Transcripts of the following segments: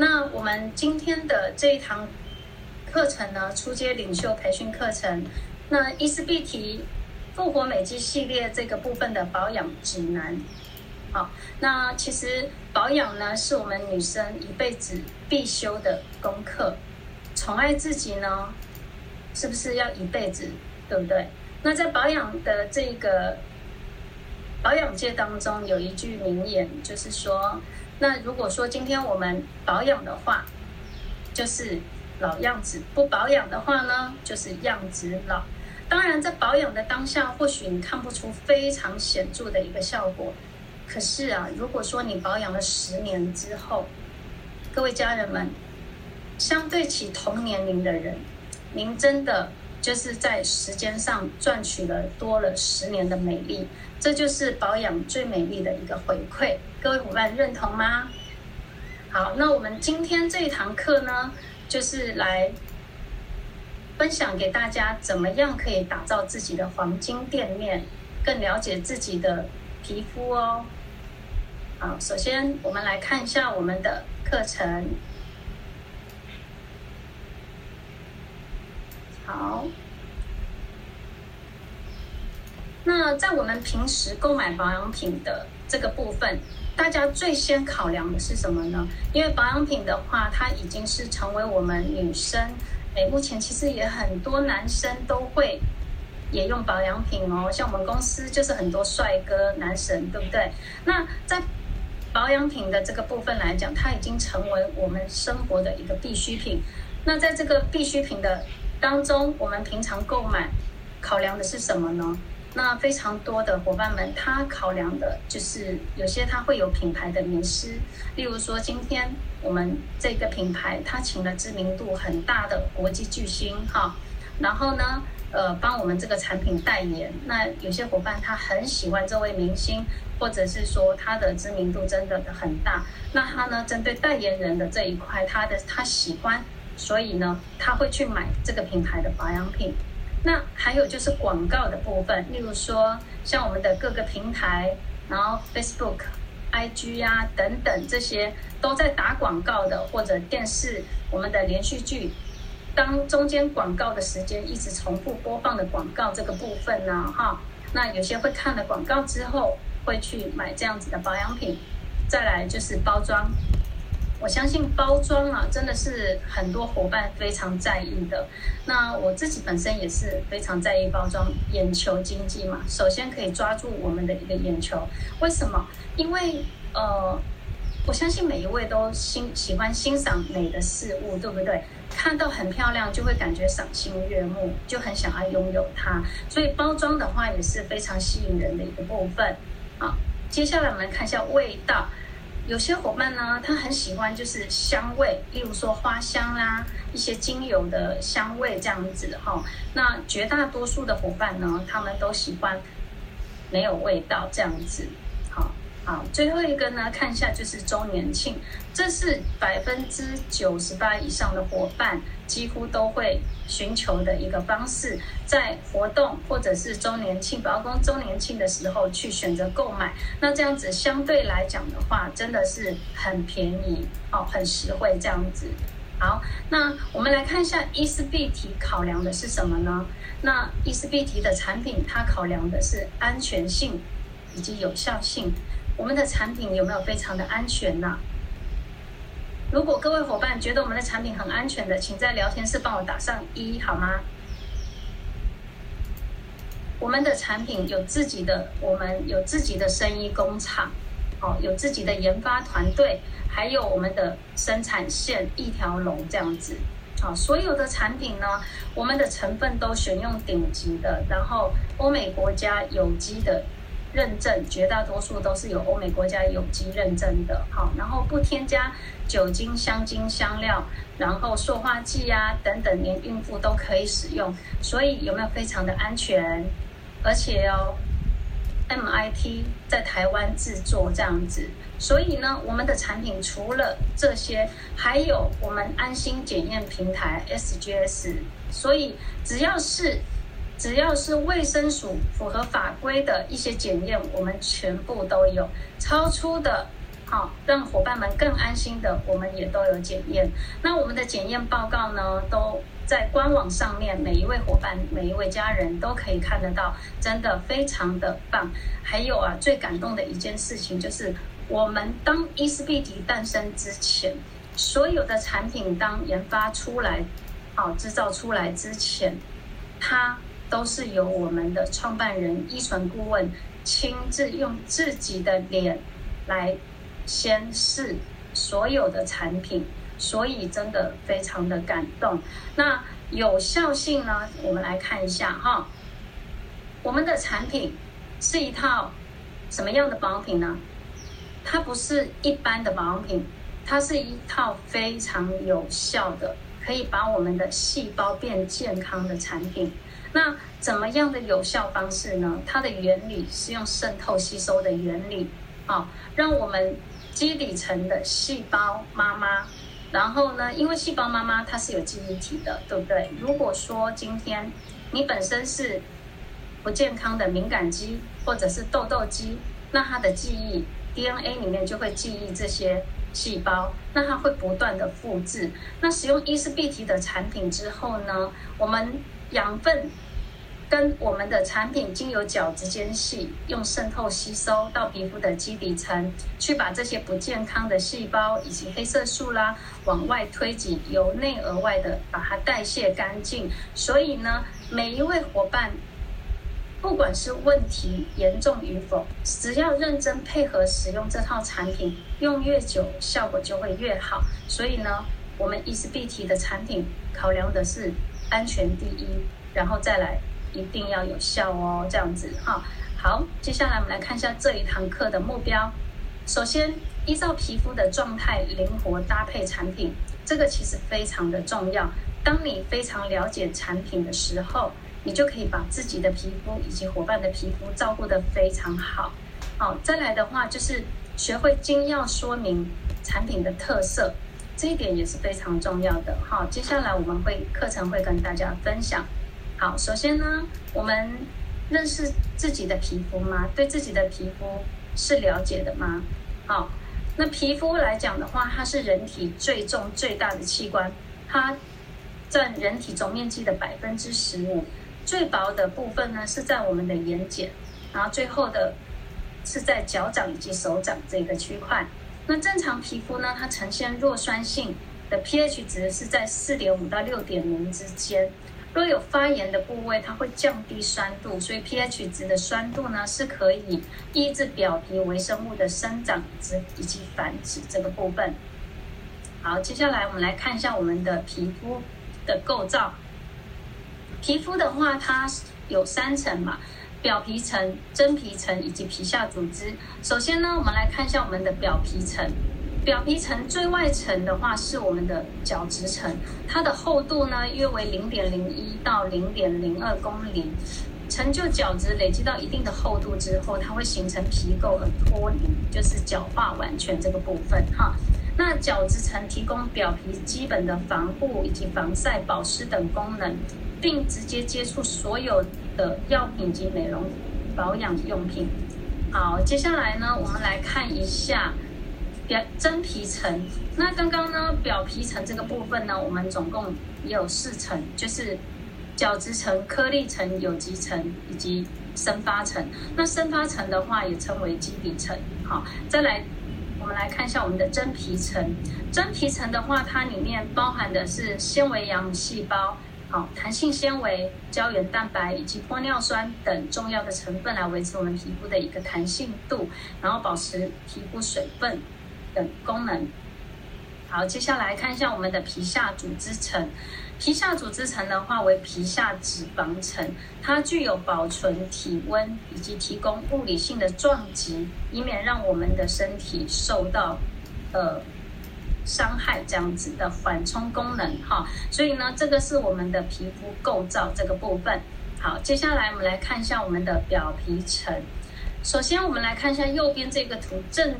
那我们今天的这一堂课程呢，初阶领袖培训课程，那伊丝碧媞复活美肌系列这个部分的保养指南。好，那其实保养呢，是我们女生一辈子必修的功课。宠爱自己呢，是不是要一辈子，对不对？那在保养的这个保养界当中，有一句名言，就是说，那如果说今天我们保养的话，就是老样子；不保养的话呢，就是样子老。当然，在保养的当下，或许你看不出非常显著的一个效果。可是啊，如果说你保养了十年之后，各位家人们，相对起同年龄的人，您真的就是在时间上赚取了多了十年的美丽，这就是保养最美丽的一个回馈。各位伙伴认同吗？好，那我们今天这一堂课呢，就是来分享给大家，怎么样可以打造自己的黄金店面，更了解自己的皮肤哦。好，首先我们来看一下我们的课程。好，那在我们平时购买保养品的这个部分，大家最先考量的是什么呢？因为保养品的话，它已经是成为我们女生，哎，目前其实也很多男生都会也用保养品哦。像我们公司就是很多帅哥男神，对不对？那在保养品的这个部分来讲，它已经成为我们生活的一个必需品。那在这个必需品的当中，我们平常购买考量的是什么呢？那非常多的伙伴们，他考量的就是有些他会有品牌的名师，例如说今天我们这个品牌，他请了知名度很大的国际巨星哈，然后呢，呃，帮我们这个产品代言。那有些伙伴他很喜欢这位明星。或者是说他的知名度真的很大，那他呢，针对代言人的这一块，他的他喜欢，所以呢他会去买这个品牌的保养品。那还有就是广告的部分，例如说像我们的各个平台，然后 Facebook、IG、啊、等等这些都在打广告的，或者电视我们的连续剧，当中间广告的时间一直重复播放的广告这个部分呢，哈，那有些会看了广告之后。会去买这样子的保养品，再来就是包装。我相信包装啊，真的是很多伙伴非常在意的。那我自己本身也是非常在意包装，眼球经济嘛，首先可以抓住我们的一个眼球。为什么？因为呃，我相信每一位都欣喜欢欣赏美的事物，对不对？看到很漂亮，就会感觉赏心悦目，就很想要拥有它。所以包装的话也是非常吸引人的一个部分。好，接下来我们来看一下味道。有些伙伴呢，他很喜欢就是香味，例如说花香啦，一些精油的香味这样子哈。那绝大多数的伙伴呢，他们都喜欢没有味道这样子。好，好，最后一个呢，看一下就是周年庆，这是百分之九十八以上的伙伴几乎都会寻求的一个方式，在活动或者是周年庆、包括周年庆的时候去选择购买，那这样子相对来讲的话，真的是很便宜哦，很实惠这样子。好，那我们来看一下伊丝碧媞考量的是什么呢？那伊丝碧媞的产品，它考量的是安全性以及有效性。我们的产品有没有非常的安全呢？如果各位伙伴觉得我们的产品很安全的，请在聊天室帮我打上一好吗？我们的产品有自己的，我们有自己的生意工厂，哦，有自己的研发团队，还有我们的生产线一条龙这样子，好，所有的产品呢，我们的成分都选用顶级的，然后欧美国家有机的。认证绝大多数都是有欧美国家有机认证的，好，然后不添加酒精、香精、香料，然后塑化剂啊等等，连孕妇都可以使用，所以有没有非常的安全？而且哦，MIT 在台湾制作这样子，所以呢，我们的产品除了这些，还有我们安心检验平台 SGS，所以只要是。只要是卫生署符合法规的一些检验，我们全部都有。超出的好，让伙伴们更安心的，我们也都有检验。那我们的检验报告呢，都在官网上面，每一位伙伴、每一位家人都可以看得到，真的非常的棒。还有啊，最感动的一件事情就是，我们当伊丝碧媞诞生之前，所有的产品当研发出来、好制造出来之前，它都是由我们的创办人、依纯顾问亲自用自己的脸来。先试所有的产品，所以真的非常的感动。那有效性呢？我们来看一下哈。我们的产品是一套什么样的保养品呢？它不是一般的保养品，它是一套非常有效的，可以把我们的细胞变健康的产品。那怎么样的有效方式呢？它的原理是用渗透吸收的原理，啊，让我们。基底层的细胞妈妈，然后呢，因为细胞妈妈它是有记忆体的，对不对？如果说今天你本身是不健康的敏感肌或者是痘痘肌，那它的记忆 DNA 里面就会记忆这些细胞，那它会不断的复制。那使用伊丝碧媞的产品之后呢，我们养分。跟我们的产品经由角质间隙，用渗透吸收到皮肤的基底层，去把这些不健康的细胞以及黑色素啦往外推挤，由内而外的把它代谢干净。所以呢，每一位伙伴，不管是问题严重与否，只要认真配合使用这套产品，用越久效果就会越好。所以呢，我们伊丝碧缇的产品考量的是安全第一，然后再来。一定要有效哦，这样子哈。好，接下来我们来看一下这一堂课的目标。首先，依照皮肤的状态灵活搭配产品，这个其实非常的重要。当你非常了解产品的时候，你就可以把自己的皮肤以及伙伴的皮肤照顾得非常好。好，再来的话就是学会精要说明产品的特色，这一点也是非常重要的。好，接下来我们会课程会跟大家分享。好，首先呢，我们认识自己的皮肤吗？对自己的皮肤是了解的吗？好，那皮肤来讲的话，它是人体最重最大的器官，它占人体总面积的百分之十五。最薄的部分呢，是在我们的眼睑，然后最后的是在脚掌以及手掌这个区块。那正常皮肤呢，它呈现弱酸性的 pH 值是在四点五到六点零之间。若有发炎的部位，它会降低酸度，所以 pH 值的酸度呢，是可以抑制表皮微生物的生长以及繁殖这个部分。好，接下来我们来看一下我们的皮肤的构造。皮肤的话，它有三层嘛，表皮层、真皮层以及皮下组织。首先呢，我们来看一下我们的表皮层。表皮层最外层的话是我们的角质层，它的厚度呢约为零点零一到零点零二公厘。成就角质累积到一定的厚度之后，它会形成皮垢和脱离，就是角化完全这个部分哈。那角质层提供表皮基本的防护以及防晒、保湿等功能，并直接接触所有的药品及美容保养用品。好，接下来呢，我们来看一下。表真皮层，那刚刚呢，表皮层这个部分呢，我们总共也有四层，就是角质层、颗粒层、有机层以及生发层。那生发层的话，也称为基底层。好，再来，我们来看一下我们的真皮层。真皮层的话，它里面包含的是纤维样细胞、好弹性纤维、胶原蛋白以及玻尿酸等重要的成分，来维持我们皮肤的一个弹性度，然后保持皮肤水分。等功能。好，接下来看一下我们的皮下组织层。皮下组织层的话为皮下脂肪层，它具有保存体温以及提供物理性的撞击，以免让我们的身体受到呃伤害这样子的缓冲功能哈。所以呢，这个是我们的皮肤构造这个部分。好，接下来我们来看一下我们的表皮层。首先，我们来看一下右边这个图正。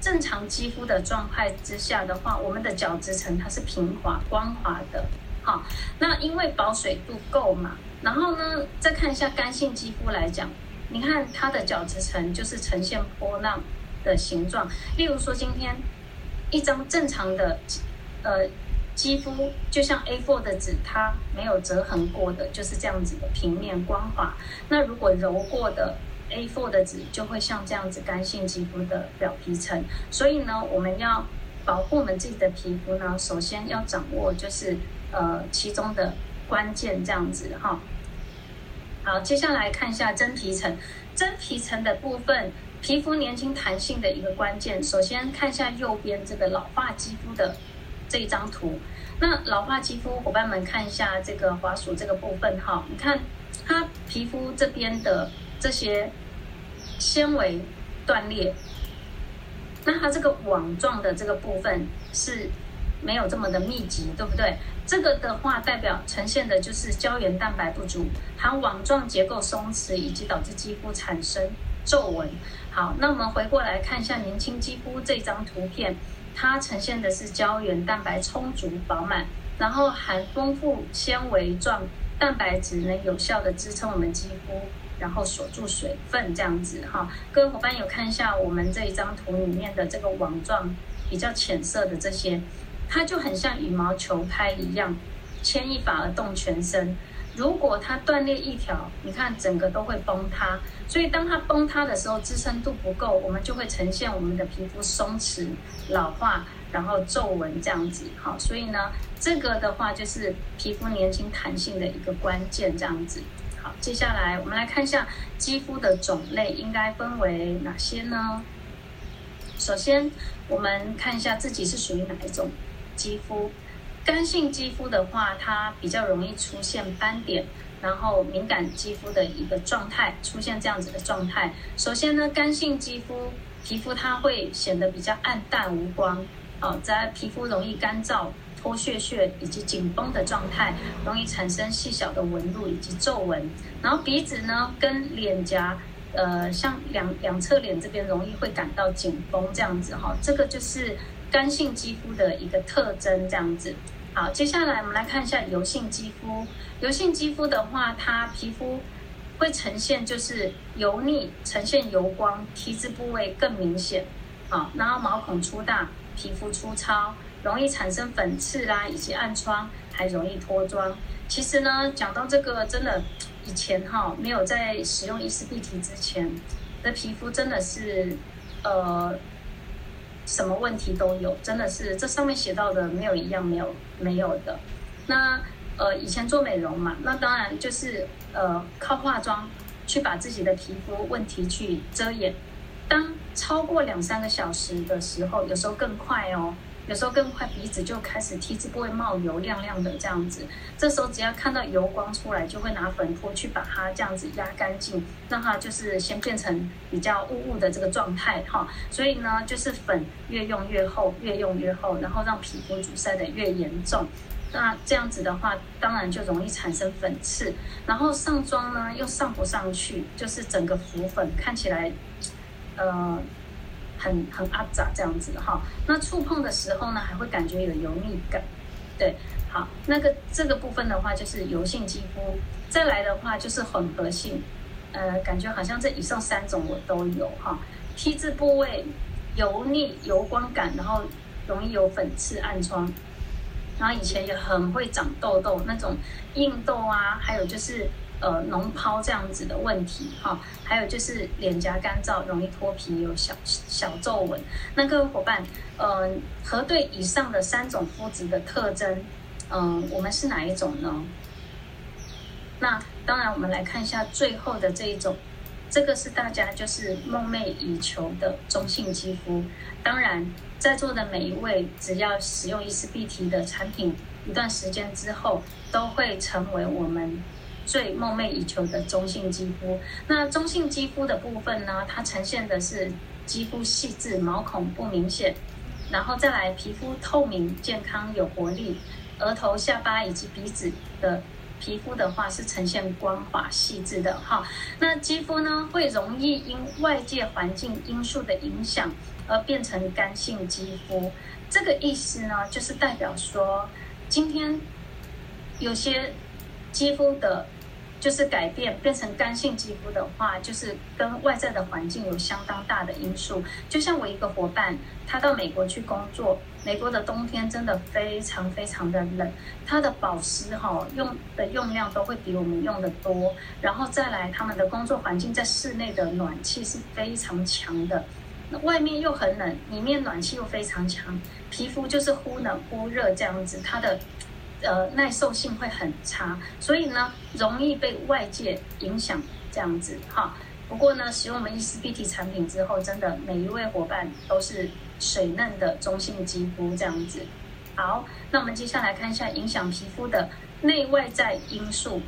正常肌肤的状态之下的话，我们的角质层它是平滑光滑的，好，那因为保水度够嘛。然后呢，再看一下干性肌肤来讲，你看它的角质层就是呈现波浪的形状。例如说，今天一张正常的呃肌肤，就像 A4 的纸，它没有折痕过的，就是这样子的平面光滑。那如果揉过的 A4 的纸，就会像这样子干性肌肤的表皮层。所以呢，我们要保护我们自己的皮肤呢，首先要掌握就是呃其中的关键这样子哈。好，接下来看一下真皮层。真皮层的部分，皮肤年轻弹性的一个关键。首先看一下右边这个老化肌肤的这一张图。那老化肌肤伙伴们看一下这个滑鼠这个部分哈，你看它皮肤这边的这些纤维断裂，那它这个网状的这个部分是。没有这么的密集，对不对？这个的话代表呈现的就是胶原蛋白不足，含网状结构松弛，以及导致肌肤产生皱纹。好，那我们回过来看一下年轻肌肤这张图片，它呈现的是胶原蛋白充足饱满，然后含丰富纤维状蛋白质，能有效的支撑我们肌肤，然后锁住水分这样子哈。各位伙伴有看一下我们这一张图里面的这个网状比较浅色的这些。它就很像羽毛球拍一样，牵一发而动全身。如果它断裂一条，你看整个都会崩塌。所以当它崩塌的时候，支撑度不够，我们就会呈现我们的皮肤松弛、老化，然后皱纹这样子。好，所以呢，这个的话就是皮肤年轻弹性的一个关键这样子。好，接下来我们来看一下肌肤的种类应该分为哪些呢？首先，我们看一下自己是属于哪一种。肌肤，干性肌肤的话，它比较容易出现斑点，然后敏感肌肤的一个状态，出现这样子的状态。首先呢，干性肌肤皮肤它会显得比较暗淡无光，哦，在皮肤容易干燥、脱屑屑以及紧绷的状态，容易产生细小的纹路以及皱纹。然后鼻子呢，跟脸颊，呃，像两两侧脸这边容易会感到紧绷这样子哈，这个就是。干性肌肤的一个特征，这样子。好，接下来我们来看一下油性肌肤。油性肌肤的话，它皮肤会呈现就是油腻，呈现油光，T 字部位更明显。好，然后毛孔粗大，皮肤粗糙，容易产生粉刺啦，以及暗疮，还容易脱妆。其实呢，讲到这个，真的以前哈没有在使用伊丝碧媞之前的皮肤，真的是呃。什么问题都有，真的是这上面写到的没有一样没有没有的。那呃以前做美容嘛，那当然就是呃靠化妆去把自己的皮肤问题去遮掩。当超过两三个小时的时候，有时候更快哦。有时候更快，鼻子就开始 T 字部位冒油，亮亮的这样子。这时候只要看到油光出来，就会拿粉扑去把它这样子压干净，让它就是先变成比较雾雾的这个状态哈。所以呢，就是粉越用越厚，越用越厚，然后让皮肤阻塞的越严重。那这样子的话，当然就容易产生粉刺，然后上妆呢又上不上去，就是整个浮粉看起来，呃。很很阿杂这样子哈，那触碰的时候呢，还会感觉有油腻感，对，好，那个这个部分的话就是油性肌肤，再来的话就是混合性，呃，感觉好像这以上三种我都有哈，T 字部位油腻、油光感，然后容易有粉刺、暗疮，然后以前也很会长痘痘，那种硬痘啊，还有就是。呃，脓疱这样子的问题哈，还有就是脸颊干燥，容易脱皮，有小小皱纹。那各位伙伴，呃，核对以上的三种肤质的特征，嗯、呃，我们是哪一种呢？那当然，我们来看一下最后的这一种，这个是大家就是梦寐以求的中性肌肤。当然，在座的每一位，只要使用伊丝碧缇的产品一段时间之后，都会成为我们。最梦寐以求的中性肌肤，那中性肌肤的部分呢？它呈现的是肌肤细致，毛孔不明显，然后再来皮肤透明、健康、有活力。额头、下巴以及鼻子的皮肤的话是呈现光滑细致的哈。那肌肤呢，会容易因外界环境因素的影响而变成干性肌肤。这个意思呢，就是代表说，今天有些肌肤的。就是改变变成干性肌肤的话，就是跟外在的环境有相当大的因素。就像我一个伙伴，他到美国去工作，美国的冬天真的非常非常的冷，他的保湿哈用的用量都会比我们用的多。然后再来，他们的工作环境在室内的暖气是非常强的，那外面又很冷，里面暖气又非常强，皮肤就是忽冷忽热这样子，它的。呃，耐受性会很差，所以呢，容易被外界影响这样子哈。不过呢，使用我们伊丝碧媞产品之后，真的每一位伙伴都是水嫩的中性肌肤这样子。好，那我们接下来看一下影响皮肤的内外在因素。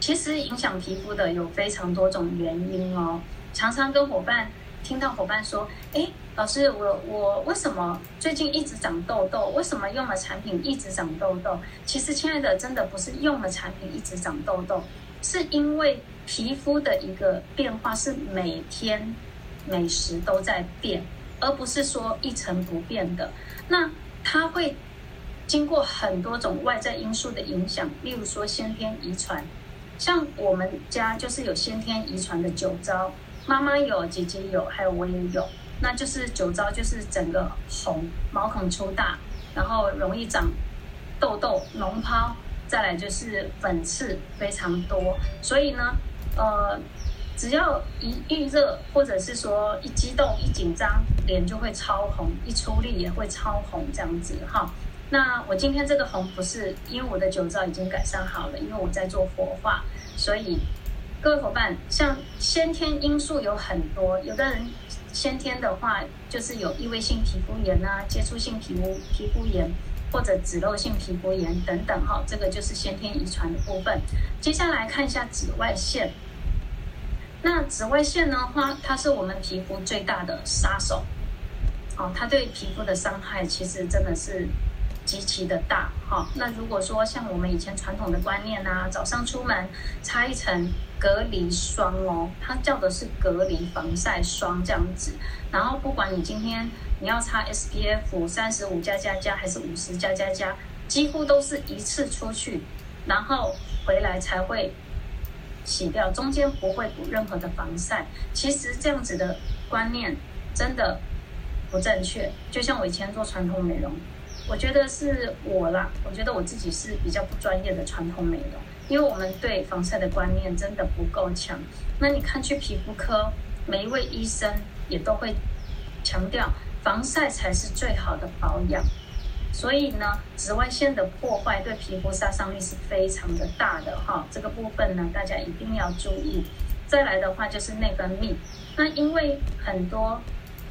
其实影响皮肤的有非常多种原因哦，常常跟伙伴。听到伙伴说：“哎，老师，我我为什么最近一直长痘痘？为什么用了产品一直长痘痘？其实，亲爱的，真的不是用了产品一直长痘痘，是因为皮肤的一个变化是每天每时都在变，而不是说一成不变的。那它会经过很多种外在因素的影响，例如说先天遗传，像我们家就是有先天遗传的酒糟。”妈妈有，姐姐有，还有我也有，那就是酒糟，就是整个红，毛孔粗大，然后容易长痘痘、脓疱，再来就是粉刺非常多。所以呢，呃，只要一遇热，或者是说一激动、一紧张，脸就会超红，一出力也会超红这样子哈。那我今天这个红不是因为我的酒糟已经改善好了，因为我在做活化，所以。各位伙伴，像先天因素有很多，有的人先天的话就是有异位性皮肤炎啊、接触性皮肤皮肤炎或者脂漏性皮肤炎等等哈，这个就是先天遗传的部分。接下来看一下紫外线，那紫外线的话，它是我们皮肤最大的杀手，哦，它对皮肤的伤害其实真的是。极其的大，哈。那如果说像我们以前传统的观念呐、啊，早上出门擦一层隔离霜哦，它叫的是隔离防晒霜这样子。然后不管你今天你要擦 SPF 三十五加加加还是五十加加加，几乎都是一次出去，然后回来才会洗掉，中间不会补任何的防晒。其实这样子的观念真的不正确。就像我以前做传统美容。我觉得是我啦，我觉得我自己是比较不专业的传统美容，因为我们对防晒的观念真的不够强。那你看去皮肤科，每一位医生也都会强调防晒才是最好的保养。所以呢，紫外线的破坏对皮肤杀伤力是非常的大的哈，这个部分呢，大家一定要注意。再来的话就是内分泌，那因为很多。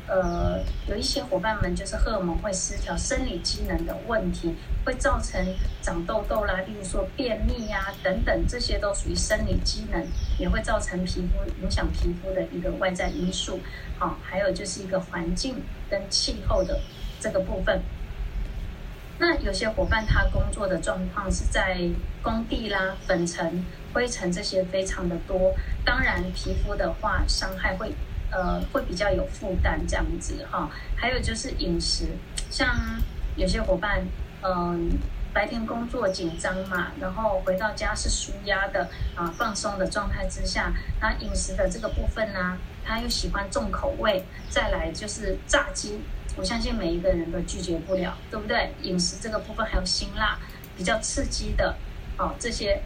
呃，有一些伙伴们就是荷尔蒙会失调，生理机能的问题会造成长痘痘啦，例如说便秘呀、等等，这些都属于生理机能，也会造成皮肤影响皮肤的一个外在因素。好、还有就是一个环境跟气候的这个部分。那有些伙伴他工作的状况是在工地啦，粉尘、灰尘这些非常的多，当然皮肤的话伤害会。呃，会比较有负担这样子哈、还有就是饮食，像有些伙伴，嗯、白天工作紧张嘛，然后回到家是舒压的啊，放松的状态之下，那饮食的这个部分呢，他又喜欢重口味，再来就是炸鸡，我相信每一个人都拒绝不了，对不对？饮食这个部分还有辛辣，比较刺激的，哦，这些，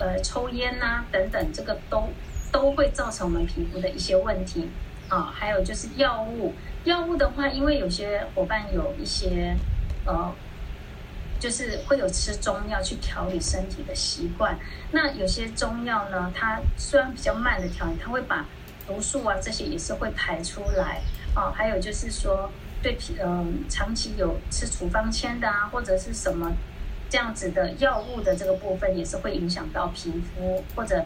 呃，抽烟呐、等等，这个都。都会造成我们皮肤的一些问题啊，还有就是药物。药物的话，因为有些伙伴有一些呃，就是会有吃中药去调理身体的习惯。那有些中药呢，它虽然比较慢的调理，它会把毒素啊这些也是会排出来啊。还有就是说，对皮嗯、长期有吃处方签的啊，或者是什么这样子的药物的这个部分，也是会影响到皮肤或者。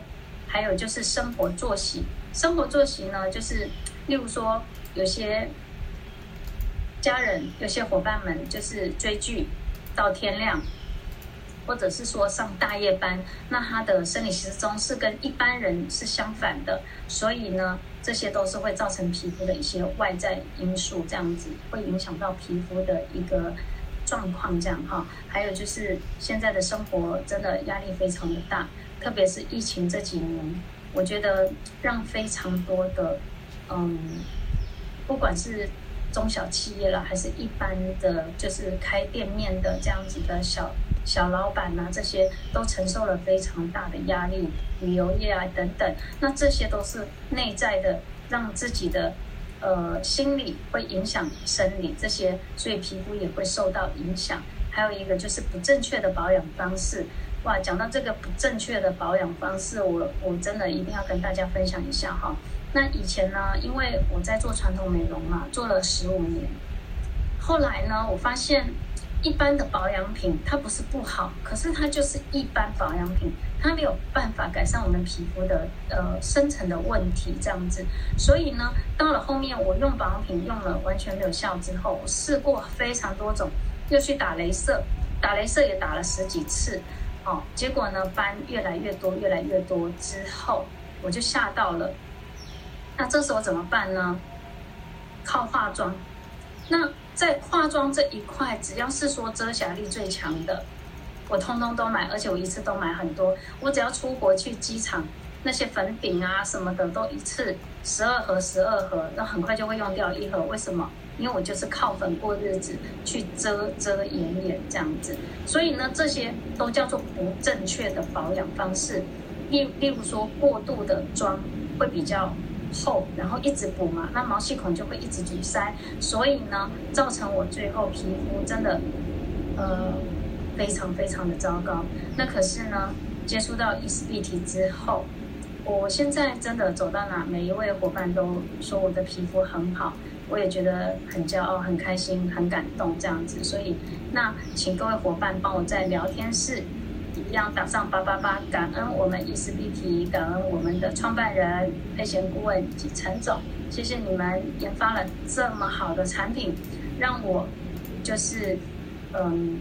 还有就是生活作息，生活作息呢，就是例如说，有些家人、有些伙伴们就是追剧到天亮，或者是说上大夜班，那他的生理时钟是跟一般人是相反的，所以呢，这些都是会造成皮肤的一些外在因素，这样子会影响到皮肤的一个状况，这样哈。还有就是现在的生活真的压力非常的大。特别是疫情这几年，我觉得让非常多的，嗯，不管是中小企业了，还是一般的，就是开店面的这样子的小小老板呐、这些都承受了非常大的压力，旅游业啊等等，那这些都是内在的，让自己的呃心理会影响生理这些，所以皮肤也会受到影响。还有一个就是不正确的保养方式，哇，讲到这个不正确的保养方式，我我真的一定要跟大家分享一下哈。那以前呢，因为我在做传统美容嘛，做了十五年，后来呢，我发现一般的保养品它不是不好，可是它就是一般保养品，它没有办法改善我们皮肤的呃深层的问题这样子。所以呢，到了后面我用保养品用了完全没有效之后，我试过非常多种。又去打雷射，打雷射也打了十几次，哦，结果呢，斑越来越多，越来越多之后，我就吓到了。那这时候怎么办呢？靠化妆。那在化妆这一块，只要是说遮瑕力最强的，我通通都买，而且我一次都买很多。我只要出国去机场，那些粉饼啊什么的，都一次十二盒，十二盒，那很快就会用掉一盒。为什么？因为我就是靠粉过日子，去遮遮掩掩这样子，所以呢，这些都叫做不正确的保养方式。例例如说，过度的妆会比较厚，然后一直补嘛，那毛细孔就会一直堵塞，所以呢，造成我最后皮肤真的呃非常非常的糟糕。那可是呢，接触到 E-SPIT 之后，我现在真的走到哪，每一位伙伴都说我的皮肤很好。我也觉得很骄傲、很开心、很感动这样子，所以那请各位伙伴帮我在聊天室一样打上八八八，感恩我们 E-SPIT，感恩我们的创办人佩贤顾问以及陈总，谢谢你们研发了这么好的产品，让我就是嗯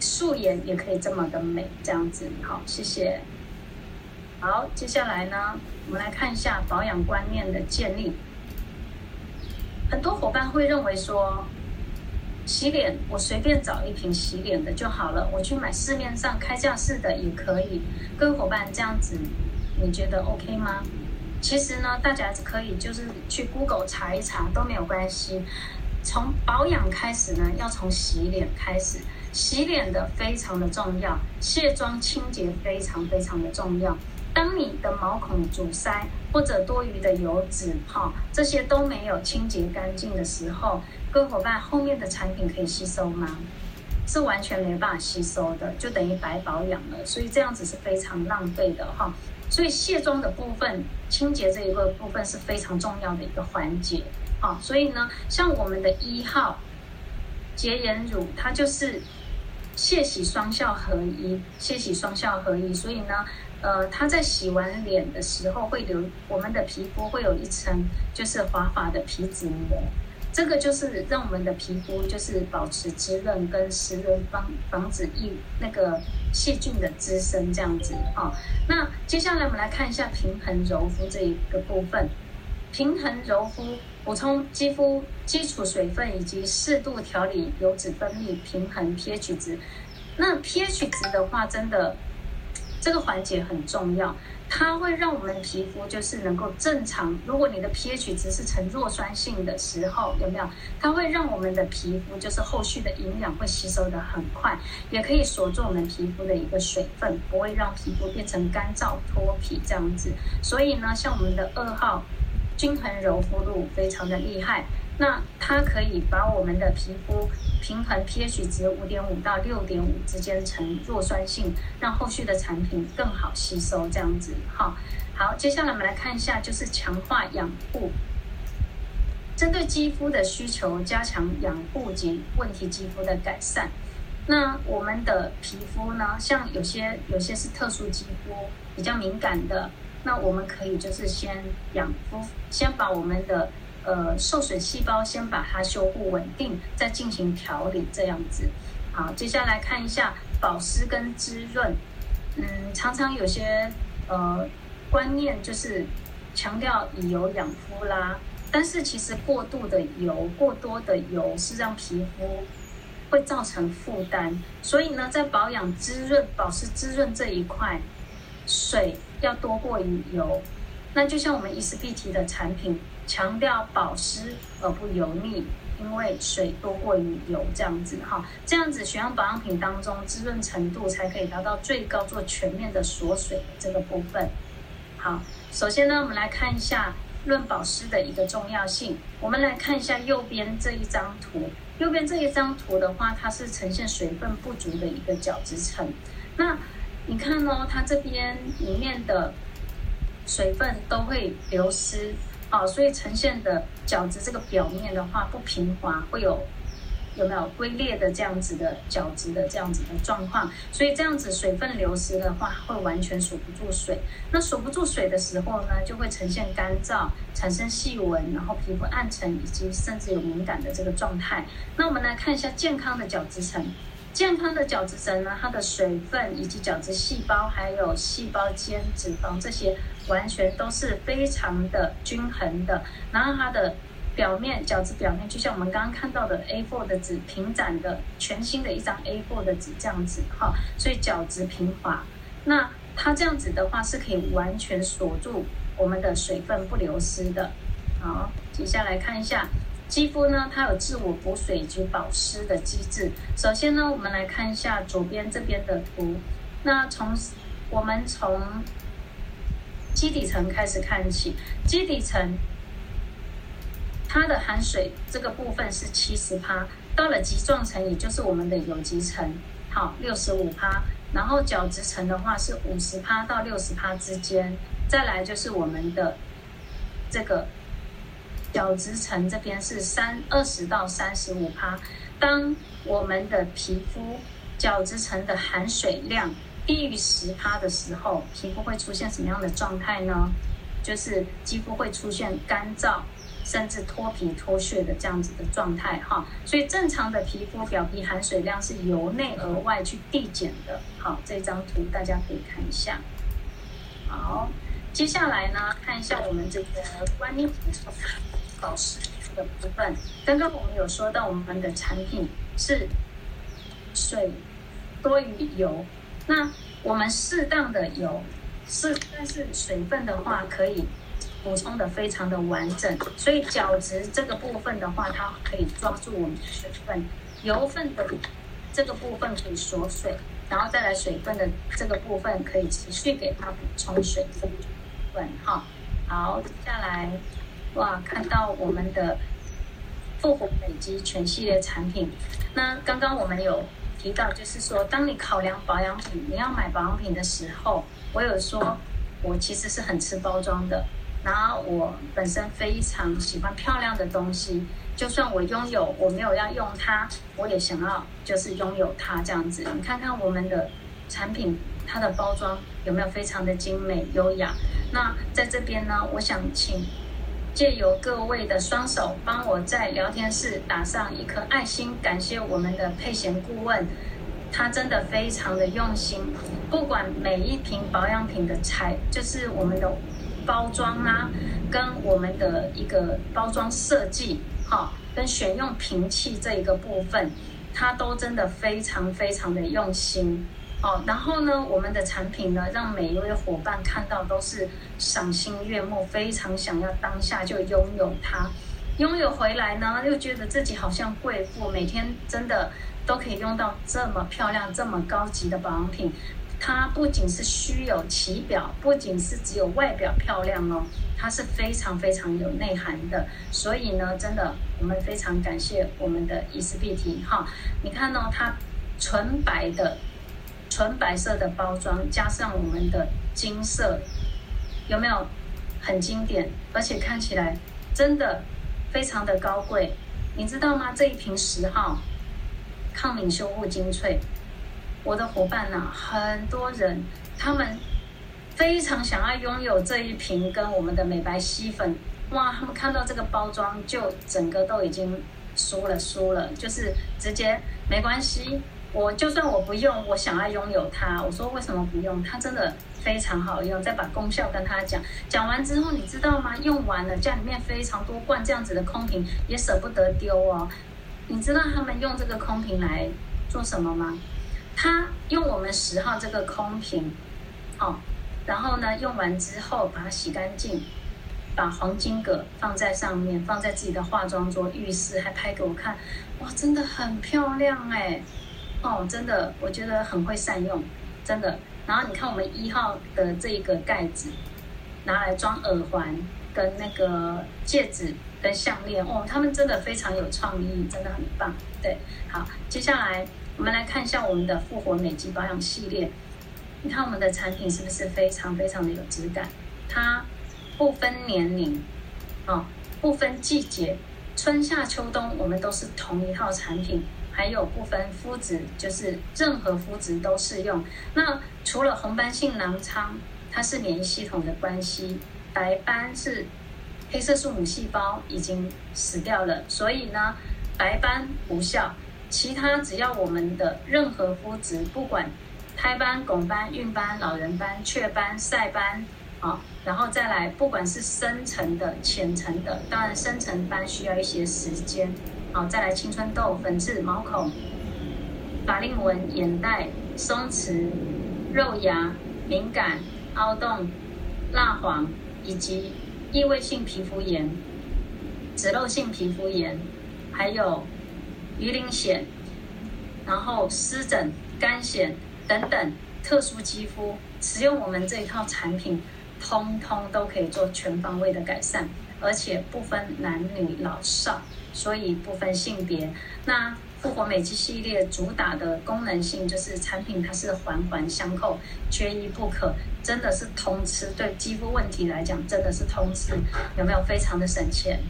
素颜也可以这么的美这样子，好，谢谢。好，接下来呢，我们来看一下保养观念的建立。很多伙伴会认为说，洗脸我随便找一瓶洗脸的就好了，我去买市面上开架式的也可以。各位伙伴这样子，你觉得 OK 吗？其实呢，大家可以就是去 Google 查一查都没有关系。从保养开始呢，要从洗脸开始，洗脸的非常的重要，卸妆清洁非常非常的重要。当你的毛孔阻塞或者多余的油脂哈，这些都没有清洁干净的时候，各位伙伴后面的产品可以吸收吗？是完全没办法吸收的，就等于白保养了。所以这样子是非常浪费的哈。所以卸妆的部分、清洁这一个部分是非常重要的一个环节啊。所以呢，像我们的一号洁颜乳，它就是卸洗双效合一，卸洗双效合一，所以呢。呃，它在洗完脸的时候会留，我们的皮肤会有一层就是滑滑的皮脂膜，这个就是让我们的皮肤就是保持滋润跟湿润，防防止一那个细菌的滋生这样子啊、哦。那接下来我们来看一下平衡柔肤这一个部分，平衡柔肤补充肌肤基础水分以及适度调理油脂分泌，平衡 pH 值。那 pH 值的话，真的。这个环节很重要，它会让我们皮肤就是能够正常。如果你的 pH 值是呈弱酸性的时候，有没有？它会让我们的皮肤就是后续的营养会吸收的很快，也可以锁住我们皮肤的一个水分，不会让皮肤变成干燥脱皮这样子。所以呢，像我们的二号均衡柔肤露非常的厉害。那它可以把我们的皮肤平衡 pH 值五点五到六点五之间呈弱酸性，让后续的产品更好吸收，这样子。哈，好，接下来我们来看一下，就是强化养护，针对肌肤的需求，加强养护及问题肌肤的改善。那我们的皮肤呢，像有些有些是特殊肌肤，比较敏感的，那我们可以就是先养肤，先把我们的。呃，受损细胞先把它修复稳定，再进行调理，这样子。好，接下来看一下保湿跟滋润。嗯，常常有些呃观念就是强调以油养肤啦，但是其实过度的油、过多的油是让皮肤会造成负担。所以呢，在保养、滋润、保湿、滋润这一块，水要多过于油。那就像我们伊丝碧媞的产品，强调保湿而不油腻，因为水多过于油这样子哈，这样子选用保养品当中滋润程度才可以达到最高，做全面的锁水这个部分。好，首先呢，我们来看一下论保湿的一个重要性。我们来看一下右边这一张图，右边这一张图的话，它是呈现水分不足的一个角质层。那你看哦，它这边里面的。水分都会流失，哦，所以呈现的角质这个表面的话不平滑，会有有没有龟裂的这样子的角质的这样子的状况，所以这样子水分流失的话会完全锁不住水。那锁不住水的时候呢，就会呈现干燥、产生细纹，然后皮肤暗沉，以及甚至有敏感的这个状态。那我们来看一下健康的角质层。健康的角质层呢，它的水分以及角质细胞，还有细胞间脂肪这些，完全都是非常的均衡的。然后它的表面角质表面，就像我们刚刚看到的 A4 的纸平展的全新的一张 A4 的纸这样子哈，所以角质平滑。那它这样子的话是可以完全锁住我们的水分不流失的。好，接下来看一下。肌肤呢，它有自我补水及保湿的机制。首先呢，我们来看一下左边这边的图。那从我们从基底层开始看起，基底层它的含水这个部分是七十趴，到了棘状层，也就是我们的有棘层，好六十五趴。然后角质层的话是五十趴到六十趴之间，再来就是我们的这个。角质层这边是三二十到三十五趴。当我们的皮肤角质层的含水量低于十趴的时候，皮肤会出现什么样的状态呢？就是肌肤会出现干燥，甚至脱皮脱屑的这样子的状态哈。所以正常的皮肤表皮含水量是由内而外去递减的。好，这张图大家可以看一下。好，接下来呢，看一下我们这个观念保湿的部分，刚刚我们有说到，我们的产品是水多于油，那我们适当的油是，但是水分的话可以补充的非常的完整，所以角质这个部分的话，它可以抓住我们的水分，油分的这个部分可以锁水，然后再来水分的这个部分可以持续给它补充水分。好，好，接下来。哇，看到我们的复活美肌全系列产品，那刚刚我们有提到，就是说，当你考量保养品，你要买保养品的时候，我有说，我其实是很吃包装的，然后我本身非常喜欢漂亮的东西，就算我拥有，我没有要用它，我也想要就是拥有它这样子。你看看我们的产品，它的包装有没有非常的精美优雅？那在这边呢，我想请。借由各位的双手，帮我在聊天室打上一颗爱心，感谢我们的配弦顾问，他真的非常的用心。不管每一瓶保养品的材，就是我们的包装啊，跟我们的一个包装设计，哈，跟选用瓶器这一个部分，他都真的非常非常的用心。哦，然后呢，我们的产品呢，让每一位伙伴看到都是赏心悦目，非常想要当下就拥有它，拥有回来呢，又觉得自己好像贵妇，每天真的都可以用到这么漂亮、这么高级的保养品。它不仅是虚有其表，不仅是只有外表漂亮哦，它是非常非常有内涵的。所以呢，真的，我们非常感谢我们的伊思碧媞哈。你看哦，它纯白的。纯白色的包装加上我们的金色，有没有很经典？而且看起来真的非常的高贵，你知道吗？这一瓶十号抗敏修护精粹，我的伙伴呐、很多人他们非常想要拥有这一瓶跟我们的美白吸粉，哇，他们看到这个包装就整个都已经输了输了，就是直接没关系。我就算我不用，我想要拥有它。我说为什么不用？它真的非常好用。再把功效跟他讲，讲完之后，你知道吗？用完了，家里面非常多罐这样子的空瓶，也舍不得丢哦。你知道他们用这个空瓶来做什么吗？他用我们十号这个空瓶，哦，然后呢，用完之后把它洗干净，把黄金葛放在上面，放在自己的化妆桌、浴室，还拍给我看，哇，真的很漂亮哎，哦，真的，我觉得很会善用，真的。然后你看我们一号的这个盖子，拿来装耳环、跟那个戒指、跟项链，哦，他们真的非常有创意，真的很棒。对，好，接下来我们来看一下我们的复活美肌保养系列。你看我们的产品是不是非常非常的有质感？它不分年龄，哦，不分季节，春夏秋冬我们都是同一套产品。还有不分肤质，就是任何肤质都适用。那除了红斑性狼疮，它是免疫系统的关系；白斑是黑色素母细胞已经死掉了，所以呢，白斑无效。其他只要我们的任何肤质，不管胎斑、拱斑、孕斑、老人斑、雀斑、晒斑，啊，然后再来，不管是深层的、浅层的，当然深层斑需要一些时间。好，再来青春痘、粉刺、毛孔、法令纹、眼袋、松弛、肉芽、敏感、凹洞、蜡黄，以及异位性皮肤炎、脂漏性皮肤炎，还有鱼鳞癣，然后湿疹、干癣等等特殊肌肤，使用我们这一套产品，通通都可以做全方位的改善，而且不分男女老少。所以不分性别，那复活美肌系列主打的功能性就是产品它是环环相扣，缺一不可，真的是通吃。对肌肤问题来讲，真的是通吃，有没有？非常的省钱，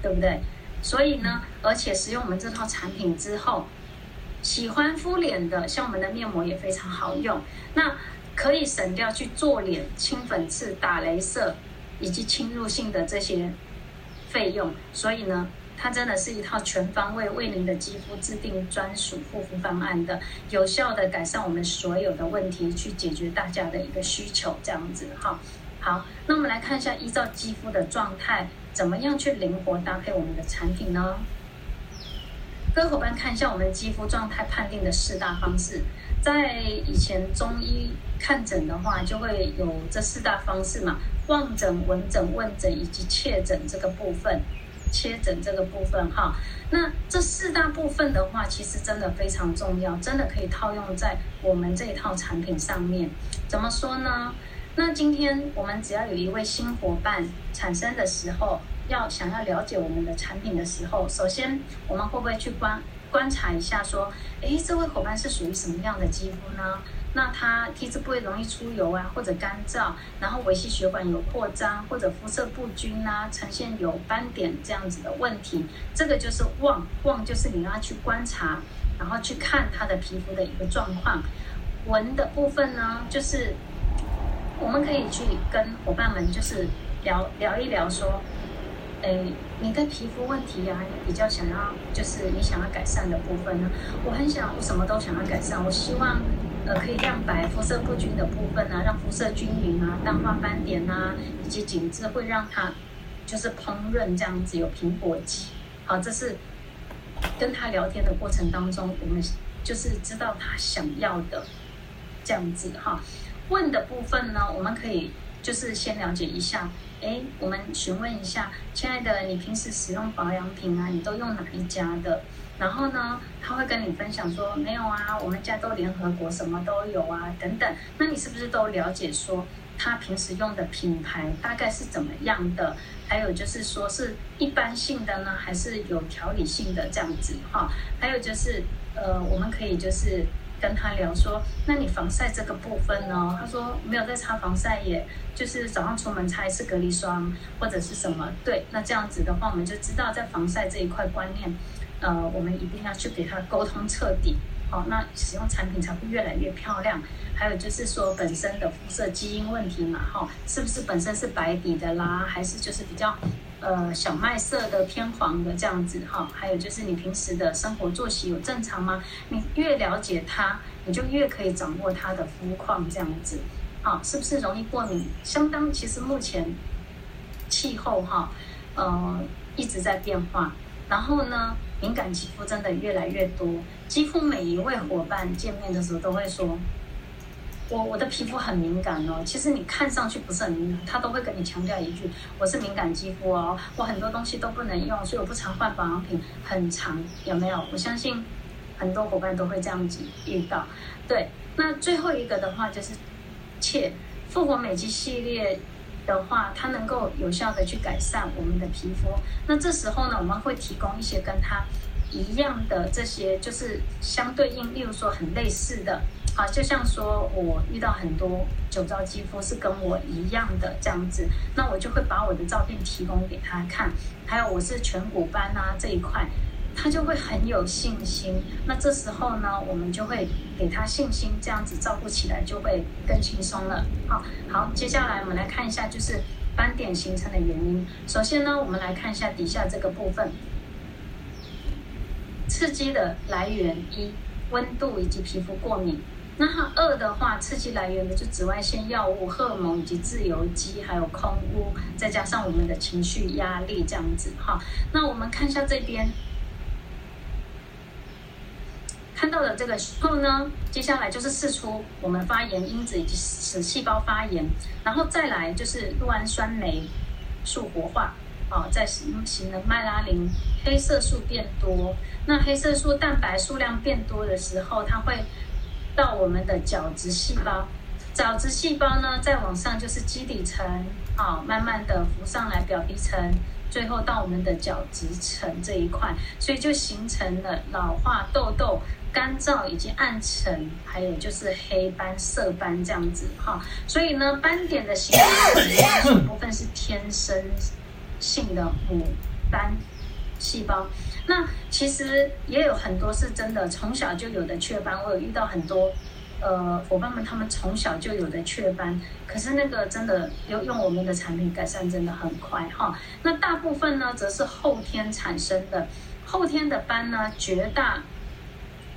对不对？所以呢，而且使用我们这套产品之后，喜欢敷脸的，像我们的面膜也非常好用，那可以省掉去做脸、清粉刺、打雷射以及侵入性的这些费用，所以呢。它真的是一套全方位为您的肌肤制定专属护肤方案的，有效的改善我们所有的问题，去解决大家的一个需求，这样子哈。好，那我们来看一下，依照肌肤的状态，怎么样去灵活搭配我们的产品呢？各位伙伴看一下我们肌肤状态判定的四大方式，在以前中医看诊的话，就会有这四大方式嘛：望诊、闻诊、问诊以及切诊这个部分。切诊这个部分哈，那这四大部分的话，其实真的非常重要，真的可以套用在我们这一套产品上面。怎么说呢？那今天我们只要有一位新伙伴产生的时候，要想要了解我们的产品的时候，首先我们会不会去观观察一下，说，诶，这位伙伴是属于什么样的肌肤呢？那他体质不会容易出油啊，或者干燥，然后微细血管有扩张，或者肤色不均啊，呈现有斑点这样子的问题，这个就是望望，就是你要去观察，然后去看他的皮肤的一个状况。闻的部分呢，就是我们可以去跟伙伴们就是聊聊一聊，说，诶，你的皮肤问题啊，比较想要就是你想要改善的部分呢？我很想，我什么都想要改善，我希望。呃，可以亮白、肤色不均的部分啊，让肤色均匀啊，淡化斑点啊，以及紧致，会让它就是烹饪这样子有苹果肌。好，这是跟他聊天的过程当中，我们就是知道他想要的这样子哈。问的部分呢，我们可以就是先了解一下，哎，我们询问一下，亲爱的，你平时使用保养品啊，你都用哪一家的？然后呢，他会跟你分享说，没有啊，我们家都联合国什么都有啊，等等。那你是不是都了解说他平时用的品牌大概是怎么样的？还有就是说是一般性的呢，还是有调理性的这样子哈？还有就是呃，我们可以就是跟他聊说，那你防晒这个部分呢？他说没有在擦防晒耶，就是早上出门擦一次隔离霜或者是什么？对，那这样子的话，我们就知道在防晒这一块观念。呃，我们一定要去给他沟通彻底，好，那使用产品才会越来越漂亮。还有就是说本身的肤色基因问题嘛，哈，是不是本身是白底的啦，还是就是比较呃小麦色的偏黄的这样子哈？还有就是你平时的生活作息有正常吗？你越了解它，你就越可以掌握它的肤况这样子，啊，是不是容易过敏？相当，其实目前气候哈，呃，一直在变化，然后呢，敏感肌肤真的越来越多，几乎每一位伙伴见面的时候都会说：“我我的皮肤很敏感哦，其实你看上去不是很敏感，他都会跟你强调一句，我是敏感肌肤哦，我很多东西都不能用，所以我不常换保养品，很常有没有？我相信很多伙伴都会这样子遇到。对，那最后一个的话就是，切复活美肌系列的话，它能够有效的去改善我们的皮肤。那这时候呢，我们会提供一些跟它一样的这些，就是相对应，例如说很类似的。啊，就像说我遇到很多酒糟肌肤是跟我一样的这样子，那我就会把我的照片提供给他看，还有我是颧骨斑啊这一块，他就会很有信心。那这时候呢，我们就会给他信心，这样子照顾起来就会更轻松了。好，好，接下来我们来看一下就是斑点形成的原因。首先呢，我们来看一下底下这个部分，刺激的来源一，温度以及皮肤过敏。那它二的话，刺激来源的就紫外线药物、荷尔蒙以及自由基，还有空污，再加上我们的情绪压力这样子哈。那我们看一下这边看到的这个后呢，接下来就是释出我们发炎因子以及使细胞发炎，然后再来就是酪氨酸酶素活化哦，再使型的麦拉林黑色素变多。那黑色素蛋白数量变多的时候，它会。到我们的角质细胞，角质细胞呢，再往上就是基底层，啊，慢慢的浮上来表皮层，最后到我们的角质层这一块，所以就形成了老化、痘痘、干燥以及暗沉，还有就是黑斑、色斑这样子哈。所以呢，斑点的形成有部分是天生性的母斑细胞。那其实也有很多是真的从小就有的雀斑，我有遇到很多，呃，伙伴们他们从小就有的雀斑，可是那个真的用用我们的产品改善真的很快哈。那大部分呢则是后天产生的，后天的斑呢绝大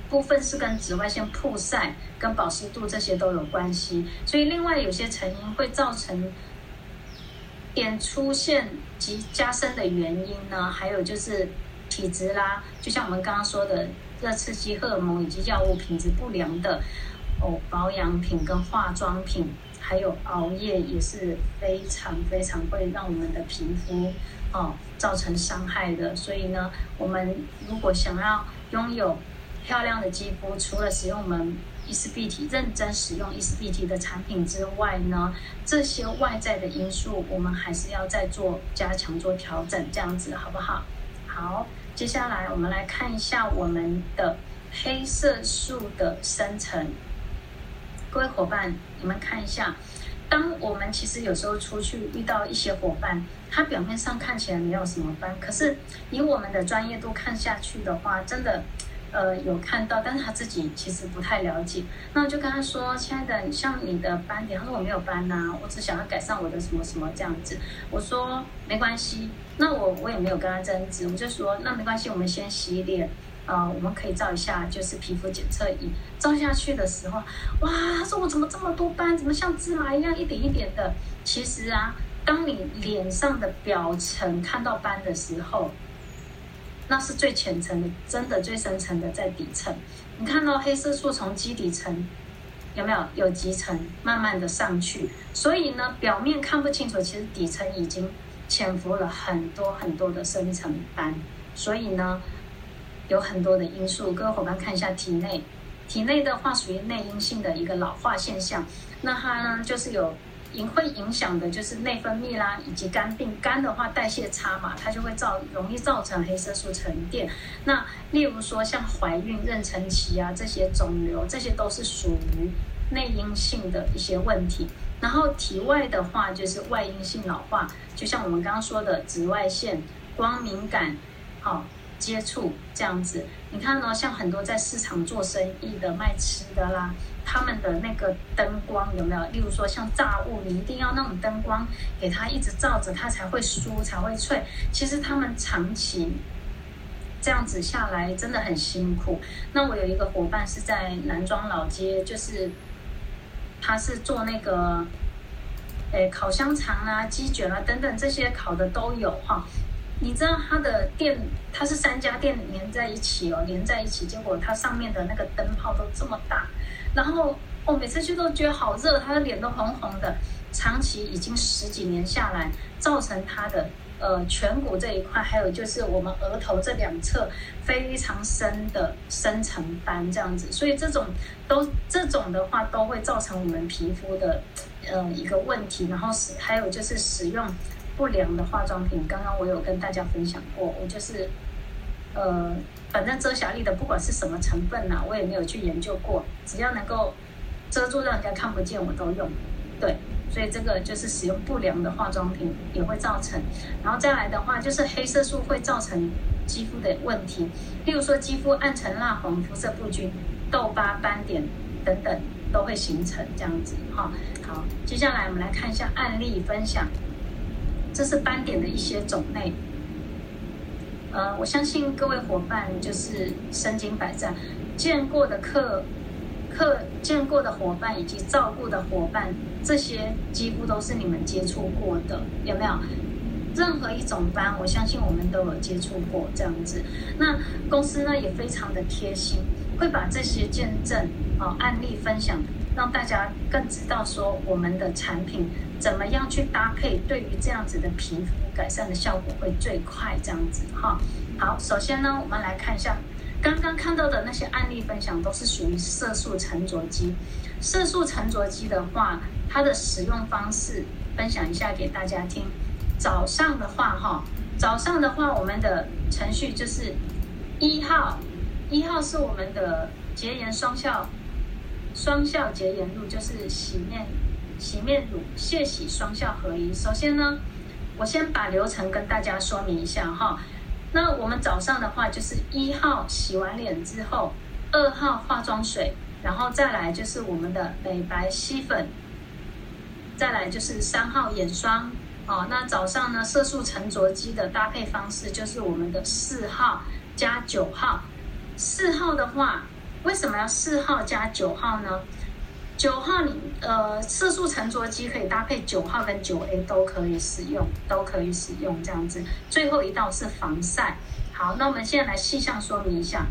部分是跟紫外线曝晒、跟保湿度这些都有关系，所以另外有些成因会造成点出现及加深的原因呢，还有就是。体质啦，就像我们刚刚说的，热刺激、荷尔蒙以及药物品质不良的哦，保养品跟化妆品，还有熬夜也是非常非常会让我们的皮肤哦造成伤害的。所以呢，我们如果想要拥有漂亮的肌肤，除了使用我们伊丝碧缇认真使用伊丝碧缇的产品之外呢，这些外在的因素我们还是要再做加强、做调整，这样子好不好？好。接下来我们来看一下我们的黑色素的生成。各位伙伴，你们看一下，当我们其实有时候出去遇到一些伙伴，他表面上看起来没有什么斑，可是以我们的专业度看下去的话，真的。呃，有看到，但是他自己其实不太了解。那我就跟他说：“亲爱的，像你的斑点，他说我没有斑呐、啊，我只想要改善我的什么什么这样子。”我说：“没关系。”那我我也没有跟他争执，我就说：“那没关系，我们先洗脸。呃，我们可以照一下，就是皮肤检测仪。照下去的时候，哇，他说我怎么这么多斑？怎么像芝麻一样一点一点的？其实啊，当你脸上的表层看到斑的时候。”那是最浅层的，真的最深层的在底层。你看到黑色素从基底层有没有有几层慢慢的上去？所以呢，表面看不清楚，其实底层已经潜伏了很多很多的深层斑。所以呢，有很多的因素。各位伙伴看一下体内，体内的话属于内因性的一个老化现象。那它呢，就是有。影会影响的就是内分泌啦，以及肝病。肝的话代谢差嘛，它就会造容易造成黑色素沉淀。那例如说像怀孕、妊娠期啊这些肿瘤，这些都是属于内因性的一些问题。然后体外的话就是外因性老化，就像我们刚刚说的紫外线、光敏感、好、接触这样子。你看呢，像很多在市场做生意的卖吃的啦。他们的那个灯光有没有？例如说像炸物，你一定要那种灯光给它一直照着，它才会酥，才会脆。其实他们长期这样子下来真的很辛苦。那我有一个伙伴是在南庄老街，就是他是做那个，诶，烤香肠啊、鸡卷啊等等这些烤的都有哈。你知道他的店，他是三家店连在一起哦，连在一起，结果它上面的那个灯泡都这么大。然后哦，每次去都觉得好热，他的脸都红红的，长期已经十几年下来，造成他的呃颧骨这一块，还有就是我们额头这两侧非常深的深层斑这样子，所以这种都这种的话都会造成我们皮肤的呃一个问题，然后使还有就是使用不良的化妆品，刚刚我有跟大家分享过，我就是呃反正遮瑕力的不管是什么成分呐、我也没有去研究过，只要能够。遮住让人家看不见，我都用，对，所以这个就是使用不良的化妆品也会造成，然后再来的话就是黑色素会造成肌肤的问题，例如说肌肤暗沉、蜡黄、肤色不均、痘疤、斑点等等都会形成这样子哈。好，接下来我们来看一下案例分享，这是斑点的一些种类，呃，我相信各位伙伴就是身经百战，见过的客。客见过的伙伴以及照顾的伙伴，这些几乎都是你们接触过的，有没有？任何一种斑，我相信我们都有接触过这样子。那公司呢也非常的贴心，会把这些见证啊案例分享，让大家更知道说我们的产品怎么样去搭配，对于这样子的皮肤改善的效果会最快这样子哈。好，首先呢，我们来看一下。刚刚看到的那些案例分享都是属于色素沉着肌。色素沉着肌的话，它的使用方式分享一下给大家听。早上的话，哈，早上的话，我们的程序就是一号，一号是我们的洁颜双效双效洁颜露，就是洗面洗面乳，卸洗双效合一。首先呢，我先把流程跟大家说明一下，哈。那我们早上的话，就是一号洗完脸之后，二号化妆水，然后再来就是我们的美白吸粉，再来就是三号眼霜。哦，那早上呢，色素沉着肌的搭配方式就是我们的四号加九号。四号的话，为什么要四号加九号呢？九号你呃，色素沉着肌可以搭配九号跟九 A 都可以使用，都可以使用这样子。最后一道是防晒。好，那我们现在来细项说明一下。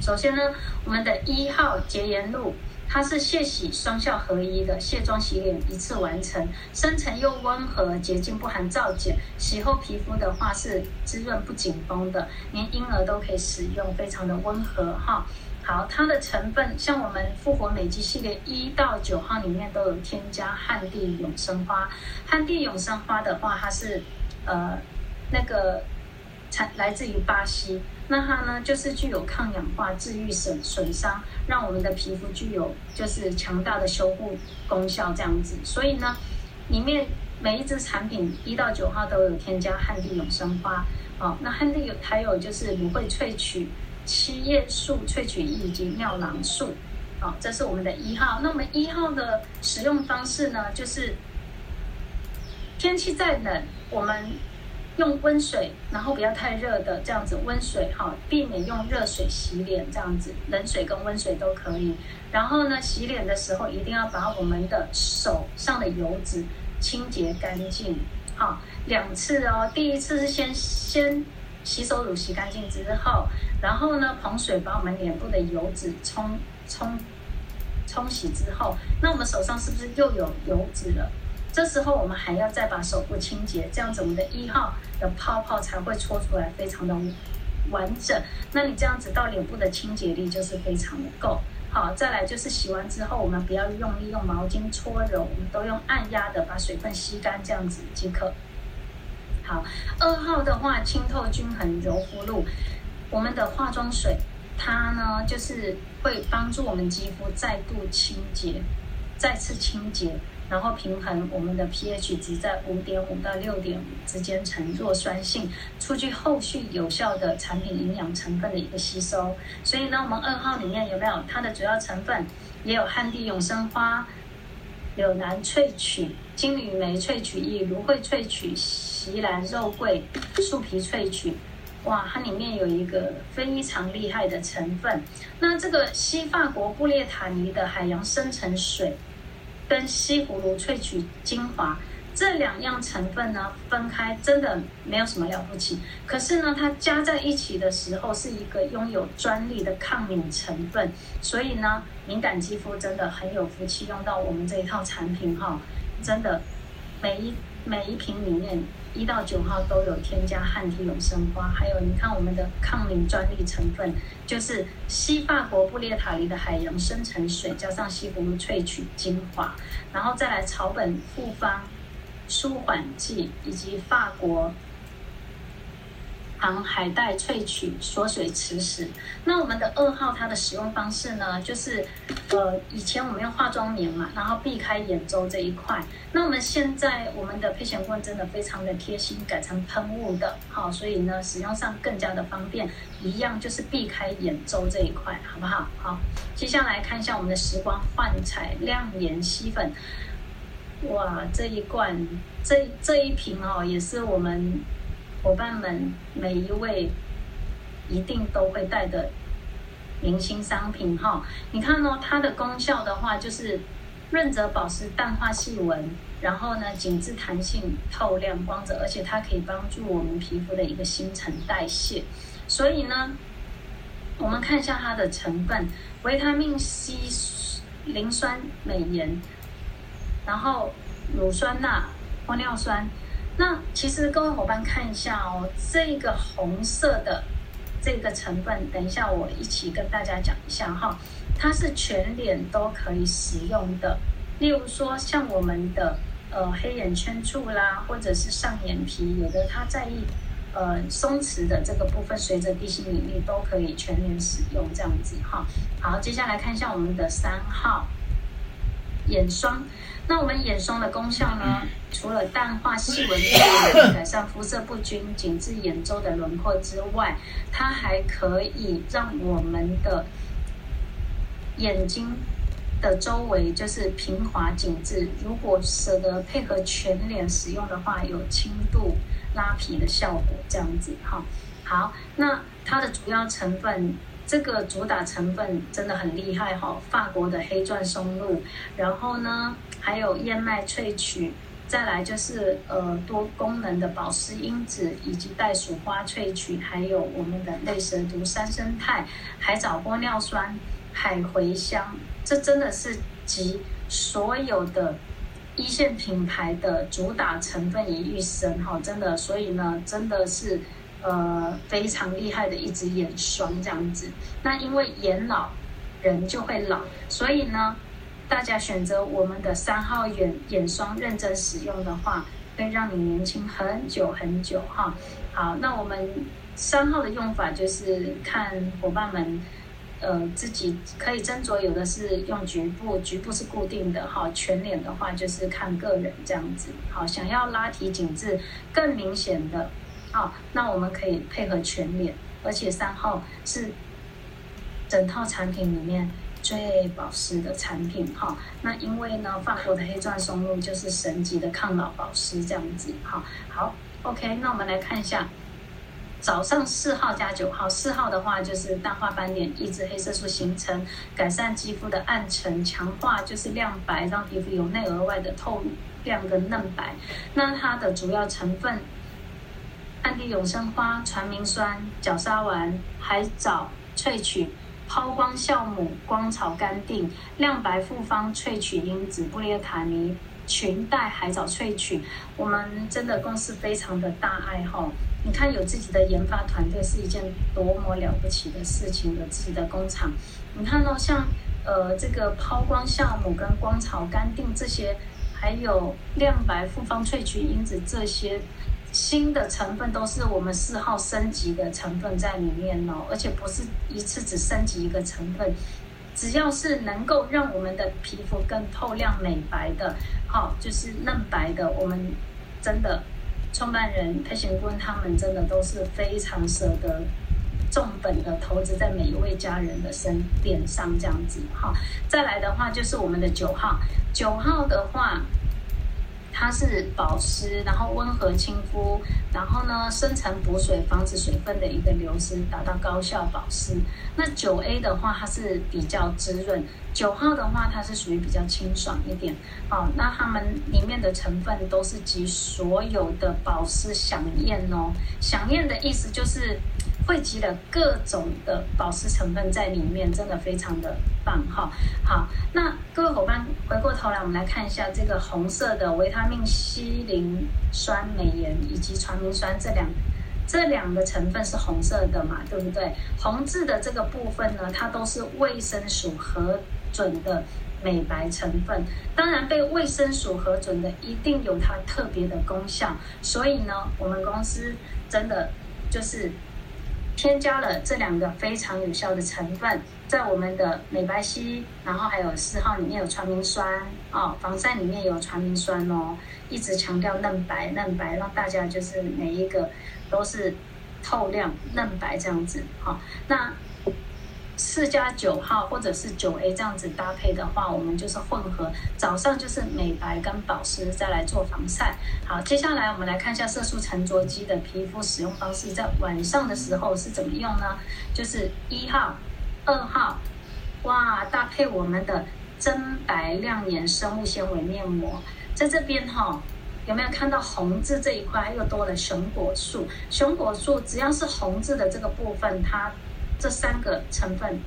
首先呢，我们的一号洁颜露，它是卸洗双效合一的，卸妆洗脸一次完成，深层又温和，洁净不含皂碱，洗后皮肤的话是滋润不紧绷的，连婴儿都可以使用，非常的温和哈。好，它的成分像我们复活美肌系列一到九号里面都有添加旱地永生花。旱地永生花的话，它是呃那个产来自于巴西，那它呢就是具有抗氧化、治愈损损伤，让我们的皮肤具有就是强大的修护功效这样子。所以呢，里面每一支产品一到九号都有添加旱地永生花。哦，那旱地有还有就是芦荟萃取。七叶素萃取液以及妙囊素，好，这是我们的一号。那我们一号的使用方式呢，就是天气再冷，我们用温水，然后不要太热的这样子温水，哈，避免用热水洗脸这样子，冷水跟温水都可以。然后呢，洗脸的时候一定要把我们的手上的油脂清洁干净，好，两次哦。第一次是先先。洗手乳洗干净之后，然后呢，捧水把我们脸部的油脂冲冲冲洗之后，那我们手上是不是又有油脂了？这时候我们还要再把手部清洁，这样子我们的一号的泡泡才会搓出来，非常的完整。那你这样子到脸部的清洁力就是非常的够。好，再来就是洗完之后，我们不要用力用毛巾搓揉，我们都用按压的把水分吸干，这样子即可。好，二号的话，清透均衡柔肤露，我们的化妆水，它呢就是会帮助我们肌肤再度清洁，再次清洁，然后平衡我们的 pH 值在五点五到六点五之间呈弱酸性，促进后续有效的产品营养成分的一个吸收。所以呢，我们二号里面有没有它的主要成分？也有旱地永生花、柳兰萃取、金缕梅萃取液、芦荟萃取。奇兰肉桂、树皮萃取，哇，它里面有一个非常厉害的成分。那这个西法国布列塔尼的海洋深层水，跟西葫芦萃取精华，这两样成分呢，分开真的没有什么了不起。可是呢，它加在一起的时候是一个拥有专利的抗敏成分，所以呢，敏感肌肤真的很有福气，用到我们这一套产品哈，真的每一每一瓶里面一到九号都有添加汉地永生花，还有你看我们的抗敏专利成分就是西法国布列塔尼的海洋深层水，加上西葫芦萃取精华，然后再来草本复方。舒缓剂以及法国含海带萃取锁水磁石。那我们的二号它的使用方式呢，就是呃以前我们用化妆棉嘛，然后避开眼周这一块。那我们现在我们的沛贤棍真的非常的贴心，改成喷雾的，好，所以呢使用上更加的方便。一样就是避开眼周这一块，好不好？好，接下来看一下我们的时光焕彩亮颜吸粉。哇，这一罐，这这一瓶哦，也是我们伙伴们每一位一定都会带的明星商品哈、哦。你看哦，它的功效的话，就是润泽保湿、淡化细纹，然后呢，紧致弹性、透亮光泽，而且它可以帮助我们皮肤的一个新陈代谢。所以呢，我们看一下它的成分：维他命 C、磷酸镁盐。然后乳酸钠、玻尿酸，那其实各位伙伴看一下哦，这个红色的这个成分，等一下我一起跟大家讲一下哈，它是全脸都可以使用的。例如说像我们的呃黑眼圈处啦，或者是上眼皮，有的它在意呃松弛的这个部分，随着地心引力都可以全脸使用这样子哈。好，接下来看一下我们的三号眼霜。那我们眼霜的功效呢？除了淡化细纹、改善肤色不均、紧致眼周的轮廓之外，它还可以让我们的眼睛的周围就是平滑紧致。如果舍得配合全脸使用的话，有轻度拉皮的效果。这样子哈，好，那它的主要成分。这个主打成分真的很厉害哈，法国的黑钻松露，然后呢还有燕麦萃取，再来就是呃多功能的保湿因子，以及袋鼠花萃取，还有我们的类蛇毒三生肽、海藻玻尿酸、海茴香，这真的是集所有的一线品牌的主打成分于一身哈，真的，所以呢真的是。呃，非常厉害的一支眼霜这样子。那因为眼老，人就会老，所以呢，大家选择我们的三号眼眼霜，认真使用的话，会让你年轻很久很久哈。好，那我们三号的用法就是看伙伴们，呃，自己可以斟酌，有的是用局部，局部是固定的哈。全脸的话就是看个人这样子。好，想要拉提紧致更明显的。好，那我们可以配合全脸，而且三号是整套产品里面最保湿的产品哈。那因为呢，法国的黑钻松露就是神级的抗老保湿这样子。哈，好，OK，那我们来看一下，早上四号加九号，四号的话就是淡化斑点，抑制黑色素形成，改善肌肤的暗沉，强化就是亮白，让皮肤由内而外的透亮跟嫩白。那它的主要成分。安迪永生花、传明酸、角鲨烷、海藻萃取、抛光酵母、光草甘定、亮白复方萃取因子、布列塔尼裙带海藻萃取，我们真的公司非常的大爱好。你看有自己的研发团队是一件多么了不起的事情，有自己的工厂。你看到、像呃这个抛光酵母跟光草甘定这些，还有亮白复方萃取因子这些。新的成分都是我们四号升级的成分在里面哦，而且不是一次只升级一个成分，只要是能够让我们的皮肤更透亮美白的，好，就是嫩白的，我们真的创办人沛贤棍他们真的都是非常舍得重本的投资在每一位家人的身边上这样子，好，再来的话就是我们的九号，九号的话。它是保湿，然后温和亲肤，然后呢深层补水，防止水分的一个流失，达到高效保湿。那九 A 的话，它是比较滋润；九号的话，它是属于比较清爽一点。好，那它们里面的成分都是集所有的保湿饗宴哦。饗宴的意思就是。汇集了各种的保湿成分在里面，真的非常的棒哈。好，那各位伙伴回过头来，我们来看一下这个红色的维他命 C 磷酸镁盐以及传明酸这两这两个成分是红色的嘛，对不对？红字的这个部分呢，它都是卫生署核准的美白成分。当然，被卫生署核准的一定有它特别的功效。所以呢，我们公司真的就是。添加了这两个非常有效的成分，在我们的美白皙，然后还有四号里面有传明酸哦，防晒里面有传明酸哦，一直强调嫩白嫩白，让大家就是每一个都是透亮嫩白这样子好，那。四加九号或者是九 A 这样子搭配的话，我们就是混合，早上就是美白跟保湿，再来做防晒。好，接下来我们来看一下色素沉着肌的皮肤使用方式，在晚上的时候是怎么用呢？就是一号、二号，哇，搭配我们的真白亮颜生物纤维面膜，在这边哈、有没有看到红字这一块又多了熊果素？熊果素只要是红字的这个部分，它。这三个成分，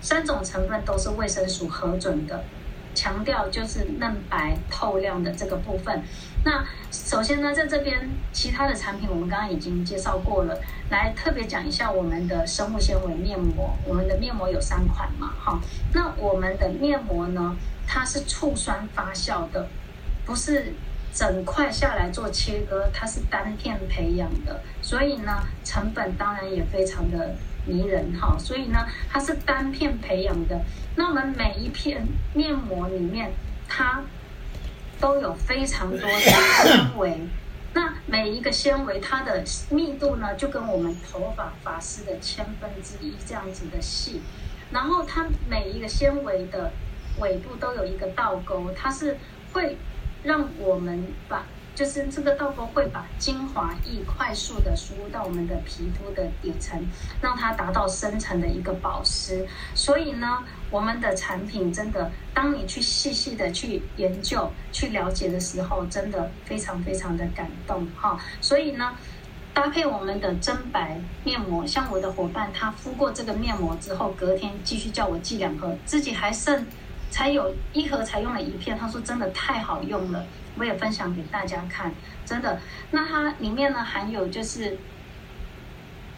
三种成分都是卫生署核准的，强调就是嫩白透亮的这个部分。那首先呢，在这边其他的产品我们刚刚已经介绍过了，来特别讲一下我们的生物纤维面膜。我们的面膜有三款嘛，哈。那我们的面膜呢，它是醋酸发酵的，不是整块下来做切割，它是单片培养的，所以呢，成本当然也非常的。迷人哈，所以呢，它是单片培养的。那我们每一片面膜里面，它都有非常多的纤维。那每一个纤维，它的密度呢，就跟我们头发发丝的千分之一这样子的细。然后它每一个纤维的尾部都有一个倒钩，它是会让我们把。就是这个倒钩会把精华液快速的输入到我们的皮肤的底层，让它达到深层的一个保湿。所以呢，我们的产品真的，当你去细细的去研究、去了解的时候，真的非常非常的感动哈。所以呢，搭配我们的真白面膜，像我的伙伴，他敷过这个面膜之后，隔天继续叫我寄两盒，自己还剩才有一盒才用了一片，他说真的太好用了。我也分享给大家看，真的。那它里面呢，含有就是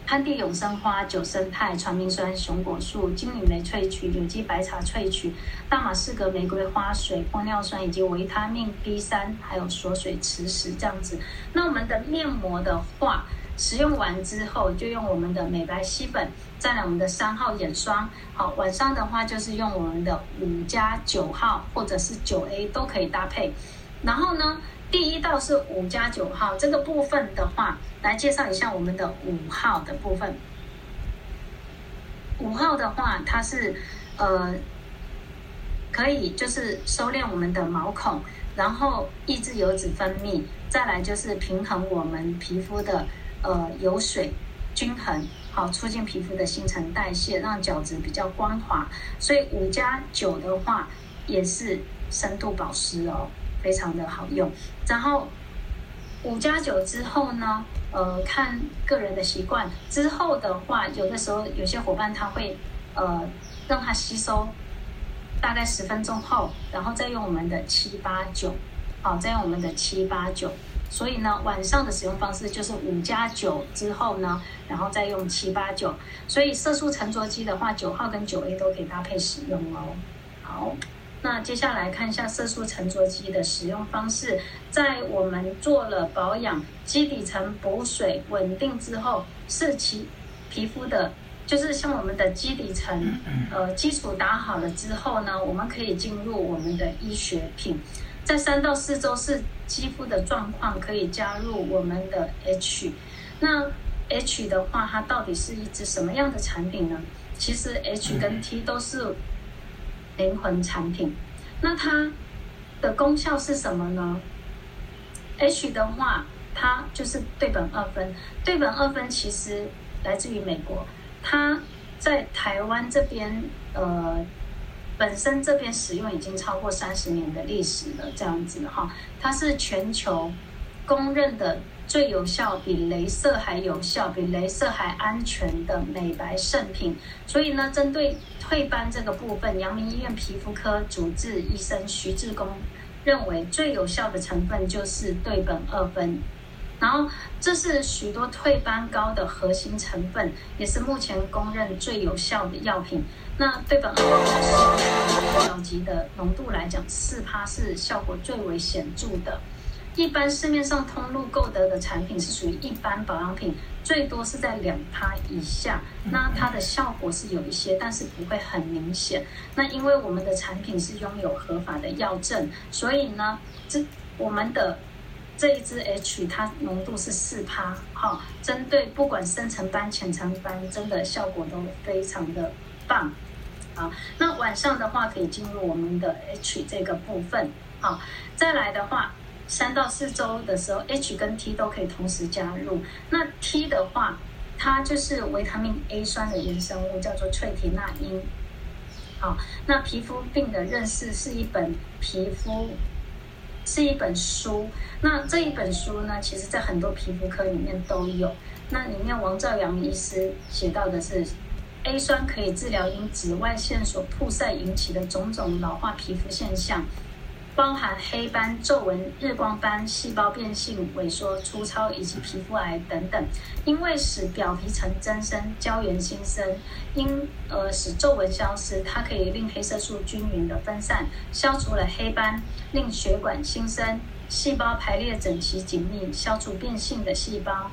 潘地永生花、九胜肽、传明酸、熊果素、金缕梅萃取、有机白茶萃取、大马士革玫瑰花水、玻尿酸以及维他命 B 三，还有锁水磁石这样子。那我们的面膜的话，使用完之后就用我们的美白吸粉，再来我们的三号眼霜。好，晚上的话就是用我们的五加九号或者是九 A 都可以搭配。然后呢，第一道是五加九号这个部分的话，来介绍一下我们的五号的部分。五号的话，它是呃可以就是收敛我们的毛孔，然后抑制油脂分泌，再来就是平衡我们皮肤的呃油水均衡，好，促进皮肤的新陈代谢，让角质比较光滑。所以五加九的话也是深度保湿哦。非常的好用，然后五加九之后呢，呃，看个人的习惯。之后的话，有的时候有些伙伴他会呃让它吸收，大概十分钟后，然后再用我们的七八九，好，再用我们的七八九。所以呢，晚上的使用方式就是五加九之后呢，然后再用七八九。所以色素沉着肌的话，九号跟九 A 都可以搭配使用哦。好。那接下来看一下色素沉着肌的使用方式，在我们做了保养、基底层补水稳定之后，是其皮肤的，就是像我们的基底层，呃，基础打好了之后呢，我们可以进入我们的医学品，在三到四周是肌肤的状况，可以加入我们的 H。那 H 的话，它到底是一支什么样的产品呢？其实 H 跟 T 都是。灵魂产品，那它的功效是什么呢？H 的话，它就是对苯二酚。对苯二酚其实来自于美国，它在台湾这边，呃，本身这边使用已经超过三十年的历史了，这样子哈，它是全球公认的。最有效，比镭射还有效，比镭射还安全的美白圣品。所以呢，针对退斑这个部分，阳明医院皮肤科主治医生徐志公认为最有效的成分就是对苯二酚。然后，这是许多退斑膏的核心成分，也是目前公认最有效的药品。那对苯二酚药级的浓度来讲，四趴是效果最为显著的。一般市面上通路购得的产品是属于一般保养品，最多是在两趴以下。那它的效果是有一些，但是不会很明显。那因为我们的产品是拥有合法的药证，所以呢，这我们的这一支 H 它浓度是四趴，哈，针对不管深层斑、浅层斑，真的效果都非常的棒。啊，那晚上的话可以进入我们的 H 这个部分，好，再来的话。三到四周的时候，H 跟 T 都可以同时加入。那 T 的话，它就是维他命 A 酸的衍生物，叫做萃体那因。好，那皮肤病的认识是一本皮肤，是一本书。那这一本书呢，其实在很多皮肤科里面都有。那里面王兆阳医师写到的是，A 酸可以治疗因紫外线所曝晒引起的种种老化皮肤现象。包含黑斑、皱纹、日光斑、细胞变性、萎缩、粗糙以及皮肤癌等等，因为使表皮层增生、胶原新生，因而使皱纹消失，它可以令黑色素均匀的分散，消除了黑斑，令血管新生，细胞排列整齐紧密，消除变性的细胞。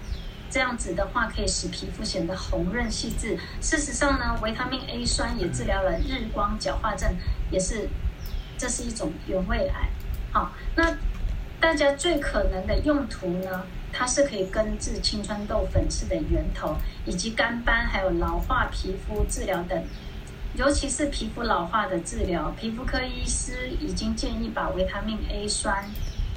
这样子的话，可以使皮肤显得红润细致。事实上呢，维他命 A 酸也治疗了日光角化症，也是。这是一种原位癌，好，那大家最可能的用途呢？它是可以根治青春痘粉刺的源头，以及干斑，还有老化皮肤治疗等。尤其是皮肤老化的治疗，皮肤科医师已经建议把维他命 A 酸，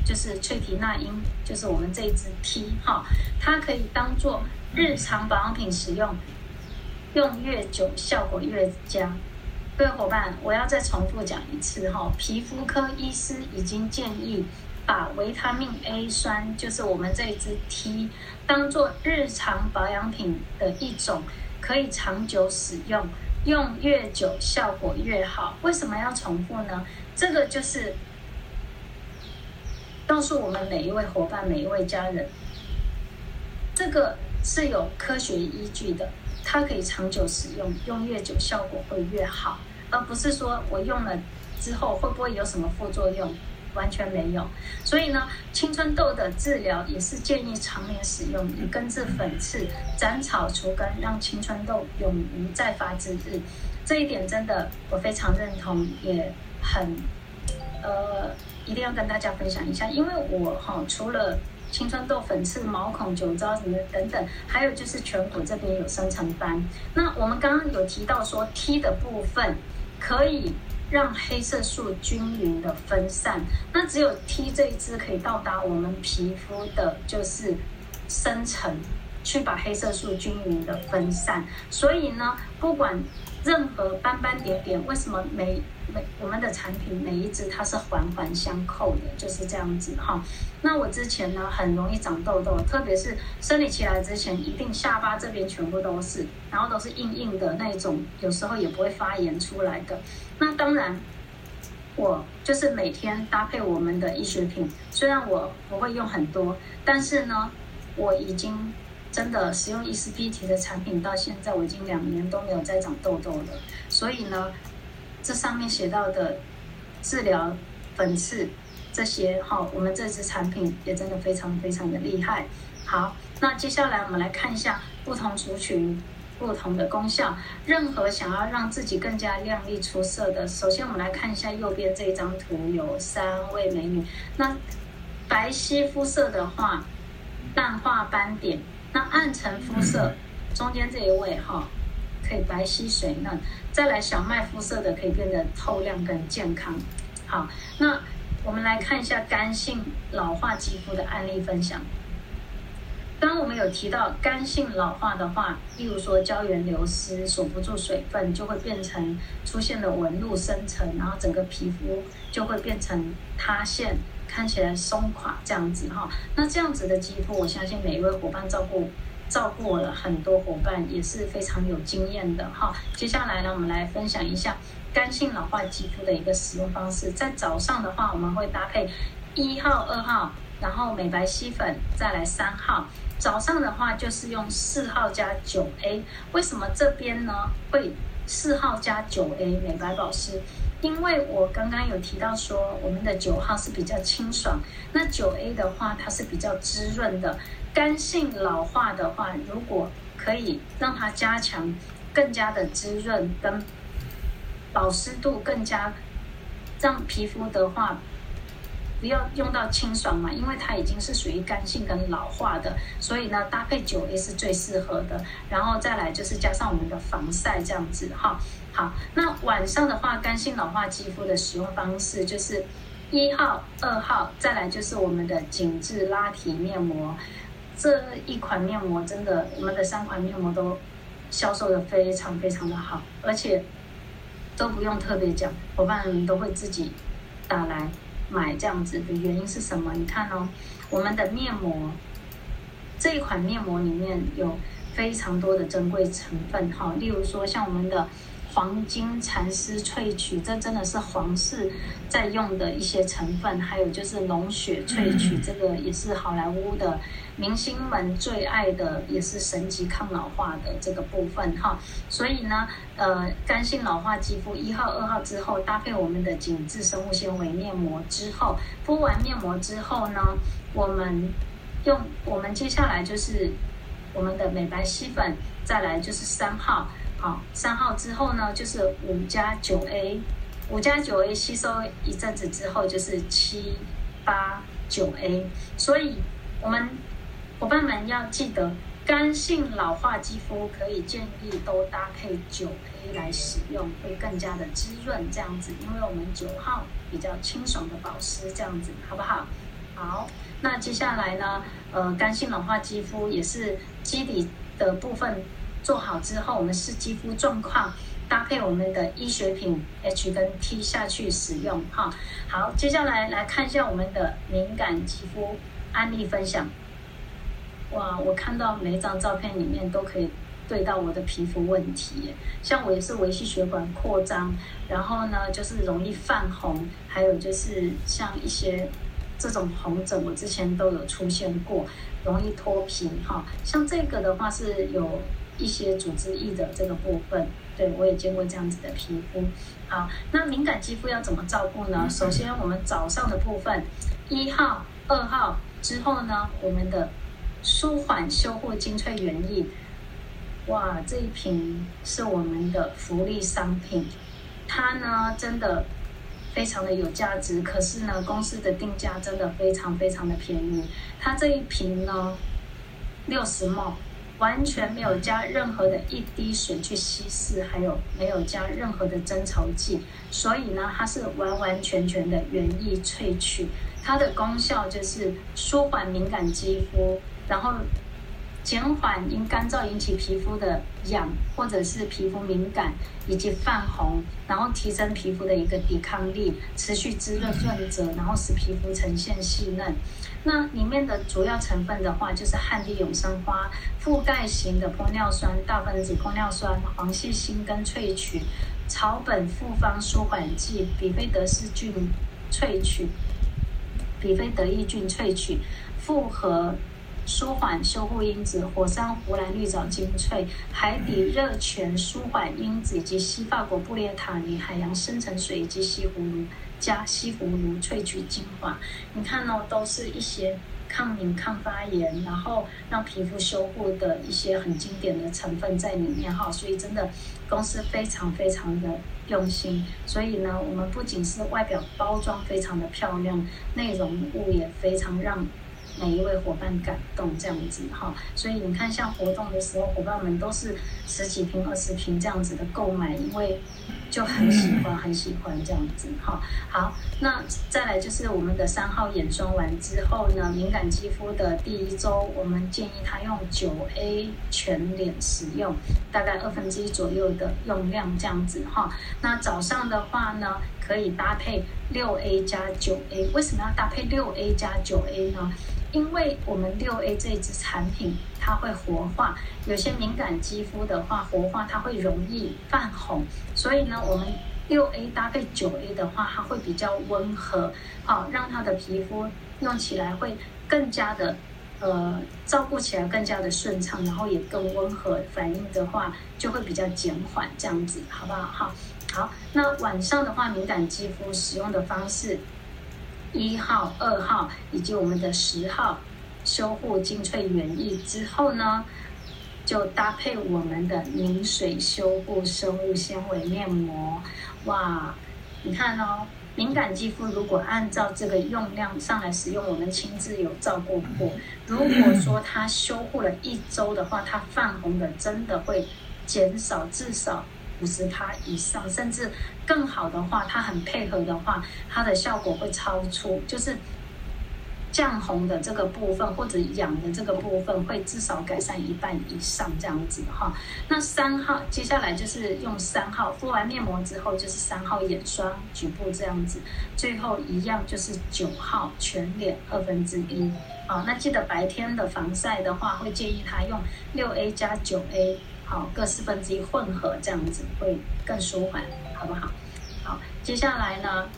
就是萃体那因，就是我们这一支 T 哈，它可以当做日常保养品使用，用越久效果越佳。各位伙伴，我要再重复讲一次哈，皮肤科医师已经建议把维他命 A 酸，就是我们这一支 T，当做日常保养品的一种，可以长久使用，用越久效果越好。为什么要重复呢？这个就是告诉我们每一位伙伴、每一位家人，这个是有科学依据的，它可以长久使用，用越久效果会越好。而不是说我用了之后会不会有什么副作用，完全没有。所以呢，青春痘的治疗也是建议常年使用，以根治粉刺、斩草除根，让青春痘永无再发之日。这一点真的我非常认同，也很呃一定要跟大家分享一下，因为我哈除了青春痘、粉刺、毛孔、酒糟什么等等，还有就是颧骨这边有深层斑。那我们刚刚有提到说 T 的部分。可以让黑色素均匀的分散，那只有 T 这一支可以到达我们皮肤的，就是深层，去把黑色素均匀的分散。所以呢，不管任何斑斑点点，为什么每每我们的产品每一支它是环环相扣的，就是这样子哈。那我之前呢，很容易长痘痘，特别是生理期来之前，一定下巴这边全部都是，然后都是硬硬的那种，有时候也不会发炎出来的。那当然，我就是每天搭配我们的医学品，虽然我不会用很多，但是呢，我已经真的使用伊丝碧媞的产品到现在，我已经两年都没有再长痘痘了。所以呢，这上面写到的治疗粉刺。这些哈，我们这支产品也真的非常非常的厉害。好，那接下来我们来看一下不同族群不同的功效。任何想要让自己更加亮丽出色的，首先我们来看一下右边这张图，有三位美女。那白皙肤色的话，淡化斑点；那暗沉肤色，中间这一位哈，可以白皙水嫩。再来小麦肤色的，可以变得透亮跟健康。好，那。我们来看一下干性老化肌肤的案例分享。刚刚我们有提到干性老化的话，例如说胶原流失，锁不住水分，就会变成出现了纹路生成，然后整个皮肤就会变成塌陷，看起来松垮这样子哈。那这样子的肌肤，我相信每一位伙伴照顾照顾了很多伙伴也是非常有经验的哈。接下来呢，我们来分享一下干性老化肌肤的一个使用方式。在早上的话，我们会搭配一号、二号，然后美白吸粉，再来三号。早上的话就是用四号加九 A，为什么这边呢会四号加九 A 美白保湿？因为我刚刚有提到说，我们的九号是比较清爽，那九 A 的话它是比较滋润的。干性老化的话，如果可以让它加强，更加的滋润跟保湿度更加，让皮肤的话。不要用到清爽嘛，因为它已经是属于干性跟老化的，所以呢，搭配九 A 是最适合的。然后再来就是加上我们的防晒这样子哈。好，那晚上的话，干性老化肌肤的使用方式就是一号、二号，再来就是我们的紧致拉提面膜。这一款面膜真的，我们的三款面膜都销售的非常非常的好，而且都不用特别讲，伙伴们都会自己打来。买这样子的原因是什么？你看哦，我们的面膜这一款面膜里面有非常多的珍贵成分哈，例如说像我们的。黄金蚕丝萃取，这真的是皇室在用的一些成分，还有就是龙血萃取，这个也是好莱坞的明星们最爱的，也是神级抗老化的这个部分哈。所以呢，呃，干性老化肌肤一号、二号之后，搭配我们的紧致生物纤维面膜之后，敷完面膜之后呢，我们用我们接下来就是我们的美白吸粉，再来就是三号。好，三号之后呢，就是五加九 A，五加九 A 吸收一阵子之后就是七八九 A，所以我们伙伴们要记得，干性老化肌肤可以建议都搭配九 A 来使用，会更加的滋润这样子，因为我们九号比较清爽的保湿这样子，好不好？好，那接下来呢，呃，干性老化肌肤也是基底的部分。做好之后，我们视肌肤状况搭配我们的医学品 H 跟 T 下去使用哈。好，接下来来看一下我们的敏感肌肤案例分享。哇，我看到每一张照片里面都可以对到我的皮肤问题，像我也是微细血管扩张，然后呢就是容易泛红，还有就是像一些这种红疹，我之前都有出现过，容易脱皮哈。像这个的话是有。一些组织液的这个部分，对，我也见过这样子的皮肤。好，那敏感肌肤要怎么照顾呢？首先，我们早上的部分，一号、二号之后呢，我们的舒缓修护精粹原液，哇，这一瓶是我们的福利商品，它呢真的非常的有价值，可是呢，公司的定价真的非常非常的便宜，它这一瓶呢六十 ml。完全没有加任何的一滴水去稀释，还有没有加任何的增稠剂，所以呢，它是完完全全的原液萃取，它的功效就是舒缓敏感肌肤，然后减缓因干燥引起皮肤的痒或者是皮肤敏感以及泛红，然后提升皮肤的一个抵抗力，持续滋润润泽，然后使皮肤呈现细嫩。那里面的主要成分的话，就是汉地永生花、覆盖型的玻尿酸、大分子玻尿酸、黄细辛根萃取、草本复方舒缓剂、比菲德氏菌萃取、比菲德益菌萃取、复合舒缓修护因子、火山湖蓝绿藻精粹、海底热泉舒缓因子以及西法国布列塔尼海洋深层水以及西葫芦。加西葫芦萃取精华，你看哦，都是一些抗敏、抗发炎，然后让皮肤修护的一些很经典的成分在里面哈。所以真的公司非常非常的用心。所以呢，我们不仅是外表包装非常的漂亮，内容物也非常让每一位伙伴感动这样子哈。所以你看，像活动的时候，伙伴们都是十几瓶、二十瓶这样子的购买，因为。就很喜欢，很喜欢这样子哈。好，那再来就是我们的三号眼霜完之后呢，敏感肌肤的第一周，我们建议他用九 A 全脸使用，大概二分之一左右的用量这样子哈。那早上的话呢，可以搭配六 A 加九 A。为什么要搭配六 A 加九 A 呢？因为我们六 A 这支产品，它会活化，有些敏感肌肤的话，活化它会容易泛红，所以呢，我们六 A 搭配九 A 的话，它会比较温和，好，让它的皮肤用起来会更加的，呃，照顾起来更加的顺畅，然后也更温和，反应的话就会比较减缓，这样子，好不好？好，好，那晚上的话，敏感肌肤使用的方式。一号、二号以及我们的十号修护精粹原液之后呢，就搭配我们的凝水修护生物纤维面膜。哇，你看哦，敏感肌肤如果按照这个用量上来使用，我们亲自有照顾过。如果说它修护了一周的话，它泛红的真的会减少至少。五十趴以上，甚至更好的话，它很配合的话，它的效果会超出，就是降红的这个部分或者痒的这个部分，会至少改善一半以上这样子哈。那三号，接下来就是用三号敷完面膜之后，就是三号眼霜局部这样子，最后一样就是九号全脸二分之一。好，那记得白天的防晒的话，会建议他用六 A 加九 A。好，各四分之一混合这样子会更舒缓，好不好？好，接下来呢，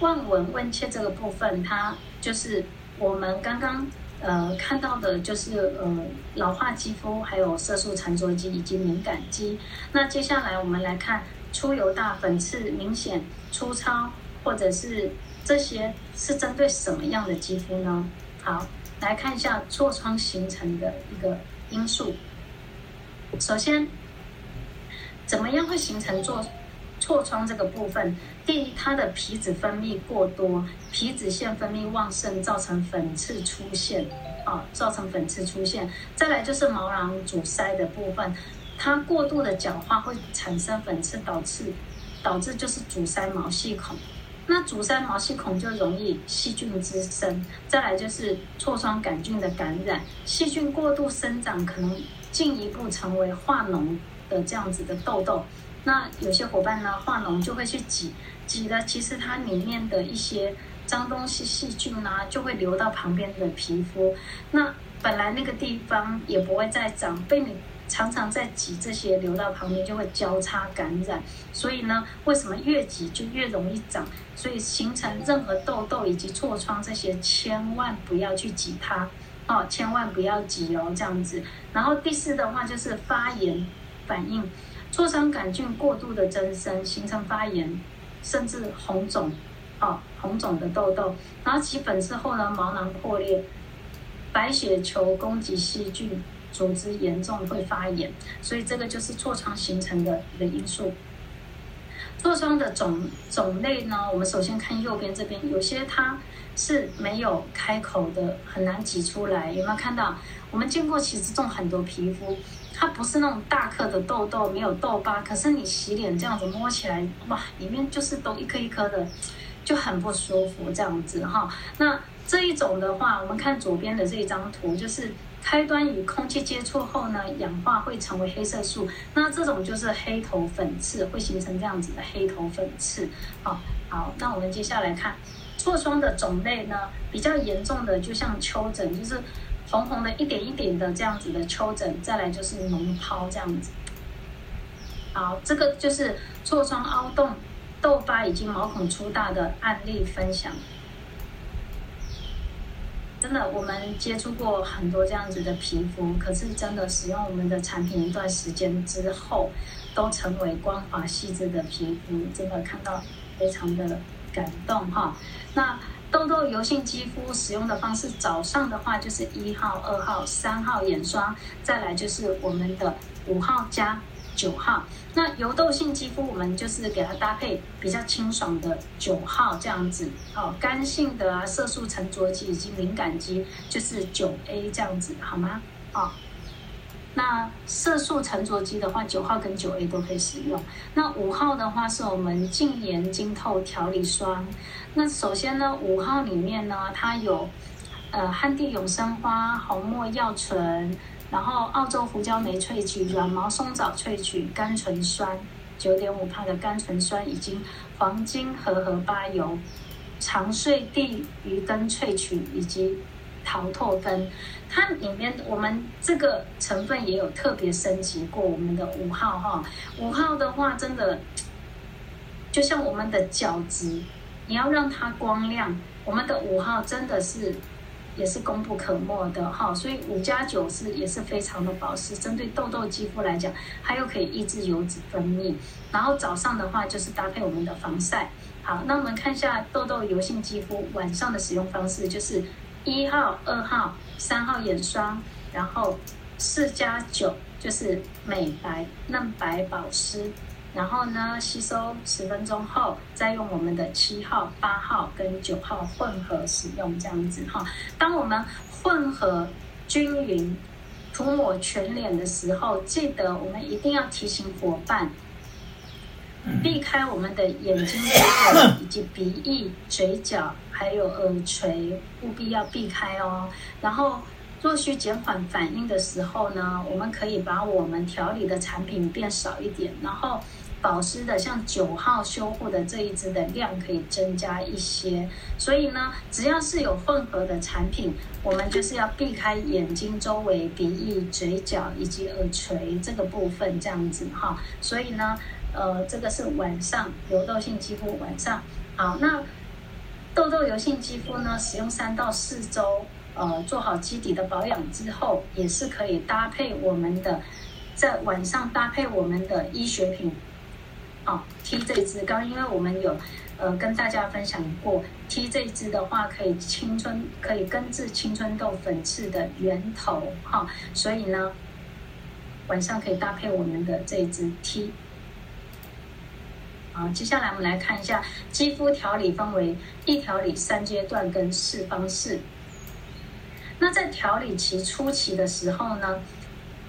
望闻问切这个部分，它就是我们刚刚呃看到的，就是呃老化肌肤，还有色素沉着肌以及敏感肌。那接下来我们来看出油大、粉刺明显、粗糙，或者是这些是针对什么样的肌肤呢？好，来看一下痤疮形成的一个因素。首先，怎么样会形成痤痤疮这个部分？第一，它的皮脂分泌过多，皮脂腺分泌旺盛，造成粉刺出现，啊，造成粉刺出现。再来就是毛囊阻塞的部分，它过度的角化会产生粉刺，导致导致就是阻塞毛细孔。那阻塞毛细孔就容易细菌滋生。再来就是痤疮杆菌的感染，细菌过度生长可能。进一步成为化脓的这样子的痘痘，那有些伙伴呢，化脓就会去挤，挤了其实它里面的一些脏东西、细菌啊，就会流到旁边的皮肤。那本来那个地方也不会再长，被你常常在挤这些流到旁边，就会交叉感染。所以呢，为什么越挤就越容易长？所以形成任何痘痘以及痤疮这些，千万不要去挤它。哦，千万不要挤哦，这样子。然后第四的话就是发炎反应，痤疮杆菌过度的增生，形成发炎，甚至红肿，哦，红肿的痘痘。然后起粉刺后呢，毛囊破裂，白血球攻击细菌，组织严重会发炎。所以这个就是痤疮形成的一个因素。痤疮的种种类呢，我们首先看右边这边，有些它。是没有开口的，很难挤出来。有没有看到？我们见过其实这种很多皮肤，它不是那种大颗的痘痘，没有痘疤，可是你洗脸这样子摸起来，哇，里面就是都一颗一颗的，就很不舒服这样子哈。那这一种的话，我们看左边的这一张图，就是开端与空气接触后呢，氧化会成为黑色素，那这种就是黑头粉刺，会形成这样子的黑头粉刺。好，好，那我们接下来看。痤疮的种类呢，比较严重的就像丘疹，就是红红的一点一点的这样子的丘疹，再来就是脓疱这样子。好，这个就是痤疮凹洞、痘疤以及毛孔粗大的案例分享。真的，我们接触过很多这样子的皮肤，可是真的使用我们的产品一段时间之后，都成为光滑细致的皮肤，真的看到非常的。感动哈，那痘痘油性肌肤使用的方式，早上的话就是一号、二号、三号眼霜，再来就是我们的五号加九号。那油痘性肌肤，我们就是给它搭配比较清爽的九号这样子。哦，干性的啊，色素沉着肌以及敏感肌就是九 A 这样子，好吗？哦。那色素沉着肌的话，九号跟九 A 都可以使用。那五号的话是我们净颜晶透调理霜。那首先呢，五号里面呢，它有呃汉地永生花、红没药醇，然后澳洲胡椒莓萃取、软毛松藻萃取、甘醇酸九点五帕的甘醇酸，以及黄金和荷巴油、长穗地鱼根萃取以及。桃拓根，它里面我们这个成分也有特别升级过我们的五号哈。五号的话，真的就像我们的角质，你要让它光亮，我们的五号真的是也是功不可没的哈。所以五加九是也是非常的保湿，针对痘痘肌肤来讲，还有可以抑制油脂分泌。然后早上的话就是搭配我们的防晒。好，那我们看一下痘痘油性肌肤晚上的使用方式就是。一号、二号、三号眼霜，然后四加九就是美白、嫩白、保湿，然后呢吸收十分钟后，再用我们的七号、八号跟九号混合使用，这样子哈。当我们混合均匀涂抹全脸的时候，记得我们一定要提醒伙伴。避开我们的眼睛、以及鼻翼、嘴角，还有耳垂，务必要避开哦。然后，若需减缓反应的时候呢，我们可以把我们调理的产品变少一点，然后保湿的像九号修护的这一支的量可以增加一些。所以呢，只要是有混合的产品，我们就是要避开眼睛周围、鼻翼、嘴角以及耳垂这个部分，这样子哈。所以呢。呃，这个是晚上油痘性肌肤晚上好。那痘痘油性肌肤呢，使用三到四周，呃，做好基底的保养之后，也是可以搭配我们的，在晚上搭配我们的医学品，哦，T 这支，刚因为我们有呃跟大家分享过，T 这支的话可以青春，可以根治青春痘粉刺的源头，哈、哦，所以呢，晚上可以搭配我们的这一支 T。好，接下来我们来看一下肌肤调理分为一调理三阶段跟四方式。那在调理期初期的时候呢，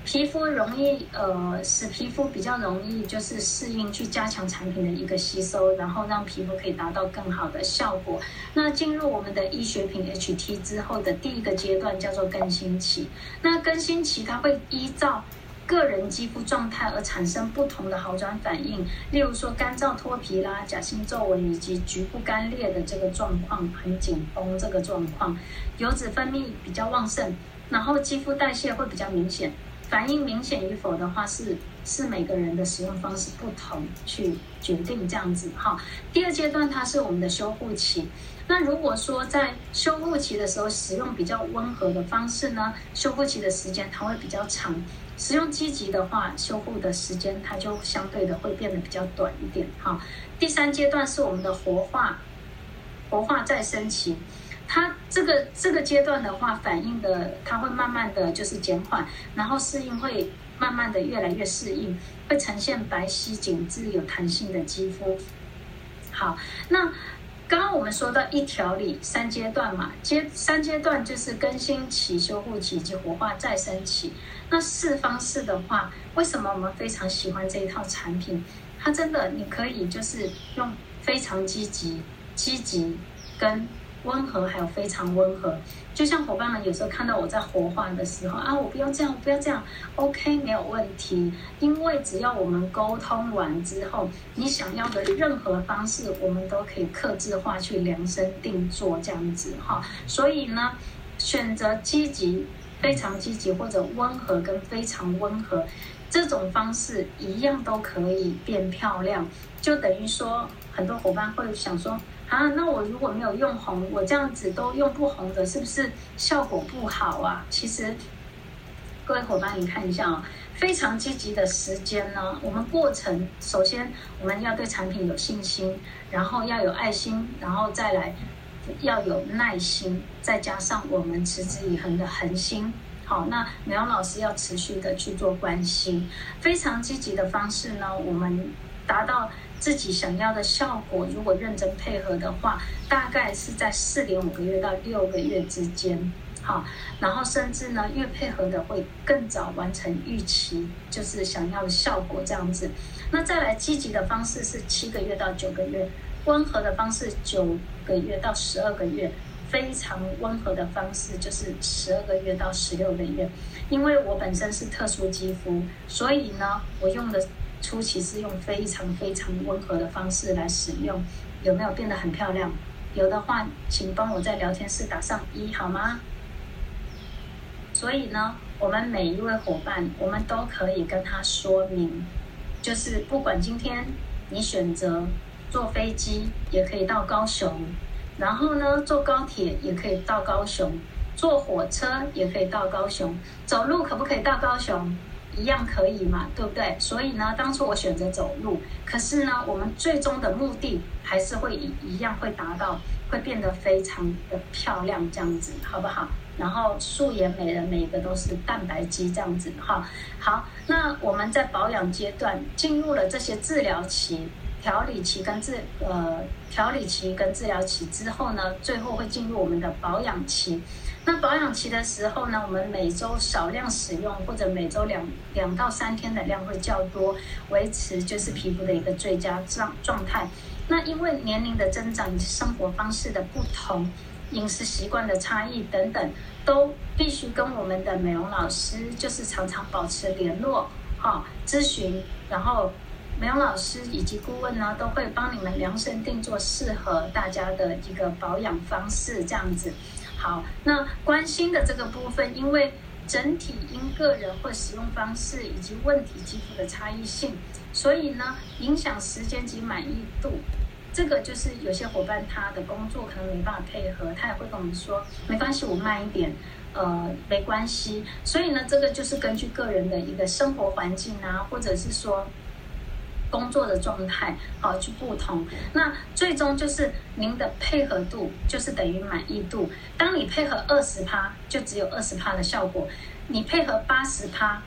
皮肤容易呃使皮肤比较容易就是适应去加强产品的一个吸收，然后让皮肤可以达到更好的效果。那进入我们的医学品 HT 之后的第一个阶段叫做更新期。那更新期它会依照个人肌肤状态而产生不同的好转反应，例如说干燥脱皮啦、假性皱纹以及局部干裂的这个状况，很紧绷这个状况，油脂分泌比较旺盛，然后肌肤代谢会比较明显，反应明显与否的话是是每个人的使用方式不同去决定这样子哈。第二阶段它是我们的修护期，那如果说在修护期的时候使用比较温和的方式呢，修复期的时间它会比较长。使用积极的话，修复的时间它就相对的会变得比较短一点哈。第三阶段是我们的活化，活化再生期，它这个这个阶段的话，反应的它会慢慢的就是减缓，然后适应会慢慢的越来越适应，会呈现白皙紧致有弹性的肌肤。好，那。刚刚我们说到一调理三阶段嘛，阶三阶段就是更新期、修护期以及活化再生期。那四方式的话，为什么我们非常喜欢这一套产品？它真的你可以就是用非常积极、积极跟。温和还有非常温和，就像伙伴们有时候看到我在活化的时候啊，我不要这样，不要这样，OK，没有问题。因为只要我们沟通完之后，你想要的任何方式，我们都可以克制化去量身定做这样子哈。所以呢，选择积极、非常积极或者温和跟非常温和这种方式，一样都可以变漂亮。就等于说，很多伙伴会想说。啊，那我如果没有用红，我这样子都用不红的，是不是效果不好啊？其实，各位伙伴，你看一下啊，非常积极的时间呢，我们过程首先我们要对产品有信心，然后要有爱心，然后再来要有耐心，再加上我们持之以恒的恒心。好，那美容老师要持续的去做关心，非常积极的方式呢，我们达到自己想要的效果。如果认真配合的话，大概是在四点五个月到六个月之间，好，然后甚至呢，越配合的会更早完成预期，就是想要的效果这样子。那再来积极的方式是七个月到九个月，温和的方式九个月到十二个月。非常温和的方式就是十二个月到十六个月，因为我本身是特殊肌肤，所以呢，我用的初期是用非常非常温和的方式来使用。有没有变得很漂亮？有的话，请帮我在聊天室打上一好吗？所以呢，我们每一位伙伴，我们都可以跟他说明，就是不管今天你选择坐飞机，也可以到高雄。然后呢，坐高铁也可以到高雄，坐火车也可以到高雄，走路可不可以到高雄？一样可以嘛，对不对？所以呢，当初我选择走路，可是呢，我们最终的目的还是会一一样会达到，会变得非常的漂亮，这样子好不好？然后素颜美人每一个都是蛋白肌这样子哈。好，那我们在保养阶段进入了这些治疗期。调理期跟治呃调理期跟治疗期之后呢，最后会进入我们的保养期。那保养期的时候呢，我们每周少量使用，或者每周两两到三天的量会较多，维持就是皮肤的一个最佳状状态。那因为年龄的增长以及生活方式的不同、饮食习惯的差异等等，都必须跟我们的美容老师就是常常保持联络，哈、咨询，然后。美容老师以及顾问呢，都会帮你们量身定做适合大家的一个保养方式，这样子。好，那关心的这个部分，因为整体因个人或使用方式以及问题肌肤的差异性，所以呢，影响时间及满意度。这个就是有些伙伴他的工作可能没办法配合，他也会跟我们说，没关系，我慢一点，呃，没关系。所以呢，这个就是根据个人的一个生活环境啊，或者是说。工作的状态好去不同，那最终就是您的配合度就是等于满意度。当你配合二十趴，就只有二十趴的效果；你配合八十趴，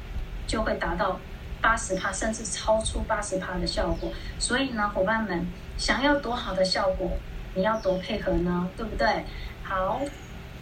就会达到八十趴，甚至超出八十趴的效果。所以呢，伙伴们想要多好的效果，你要多配合呢，对不对？好，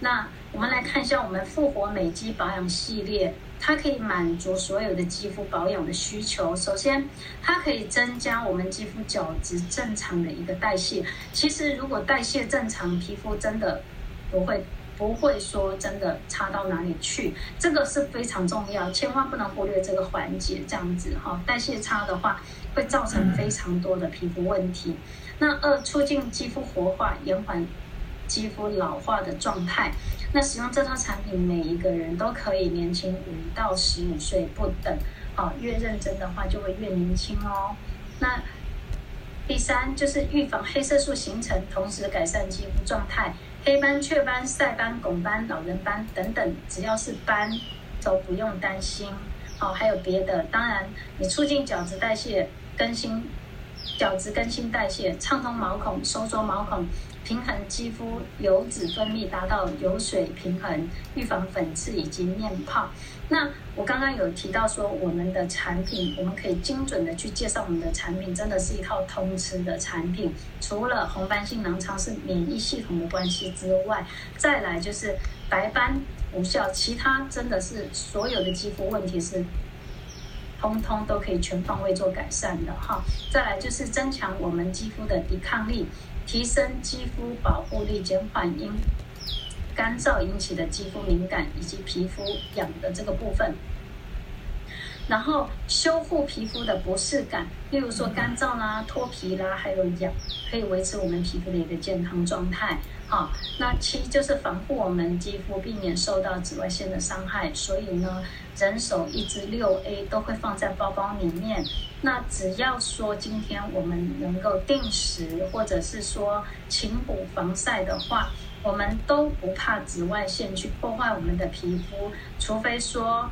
那我们来看一下我们复活美肌保养系列。它可以满足所有的肌肤保养的需求。首先，它可以增加我们肌肤角质正常的一个代谢。其实，如果代谢正常，皮肤真的不会不会说真的差到哪里去。这个是非常重要，千万不能忽略这个环节。这样子哈，代谢差的话，会造成非常多的皮肤问题。那二，促进肌肤活化，延缓肌肤老化的状态。那使用这套产品，每一个人都可以年轻五到十五岁不等，好，越认真的话就会越年轻哦。那第三就是预防黑色素形成，同时改善肌肤状态，黑斑、雀斑、晒斑、拱斑、老人斑等等，只要是斑都不用担心。哦，还有别的，当然你促进角质代谢，更新角质更新代谢，畅通毛孔，收缩毛孔。平衡肌肤油脂分泌，达到油水平衡，预防粉刺以及面泡。那我刚刚有提到说，我们的产品，我们可以精准的去介绍我们的产品，真的是一套通吃的产品。除了红斑性囊疮是免疫系统的关系之外，再来就是白斑无效，其他真的是所有的肌肤问题是通通都可以全方位做改善的哈。再来就是增强我们肌肤的抵抗力。提升肌肤保护力，减缓因干燥引起的肌肤敏感以及皮肤痒的这个部分，然后修护皮肤的不适感，例如说干燥啦、脱皮啦，还有痒，可以维持我们皮肤的一个健康状态。好，那七就是防护我们肌肤，避免受到紫外线的伤害。所以呢，人手一支六 A 都会放在包包里面。那只要说今天我们能够定时，或者是说勤补防晒的话，我们都不怕紫外线去破坏我们的皮肤。除非说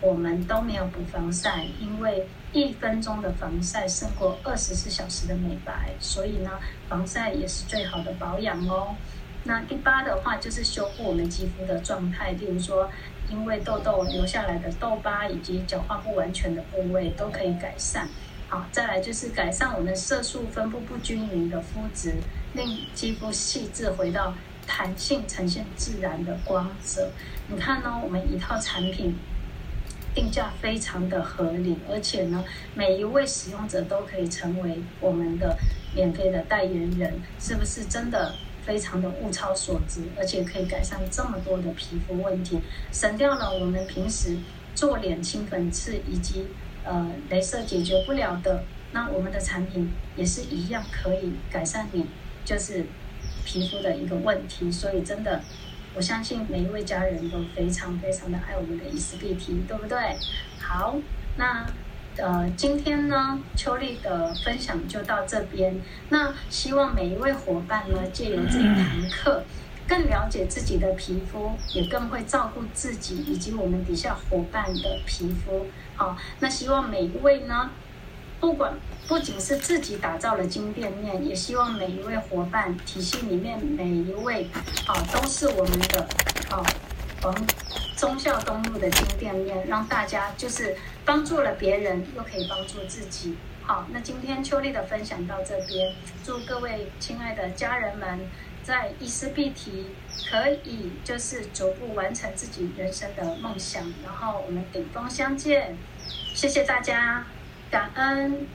我们都没有补防晒，因为一分钟的防晒胜过二十四小时的美白。所以呢，防晒也是最好的保养哦。那第八的话就是修复我们肌肤的状态，例如说因为痘痘留下来的痘疤以及角化不完全的部位都可以改善。好，再来就是改善我们色素分布不均匀的肤质，令肌肤细致回到弹性，呈现自然的光泽。你看呢，我们一套产品定价非常的合理，而且呢，每一位使用者都可以成为我们的免费的代言人，是不是真的非常的物超所值？而且可以改善这么多的皮肤问题，省掉了我们平时做脸清粉刺以及。呃，镭射解决不了的，那我们的产品也是一样可以改善你就是皮肤的一个问题。所以真的，我相信每一位家人都非常非常的爱我们的伊丝碧媞，对不对？好，那呃，今天呢，秋丽的分享就到这边。那希望每一位伙伴呢，借由这一堂课。更了解自己的皮肤，也更会照顾自己以及我们底下伙伴的皮肤。好，那希望每一位呢，不管不仅是自己打造了金店面，也希望每一位伙伴体系里面每一位，啊，都是我们的啊，我们忠孝东路的金店面，让大家就是帮助了别人，又可以帮助自己。好，那今天秋丽的分享到这边，祝各位亲爱的家人们。在伊丝碧媞可以就是逐步完成自己人生的梦想，然后我们顶峰相见，谢谢大家，感恩。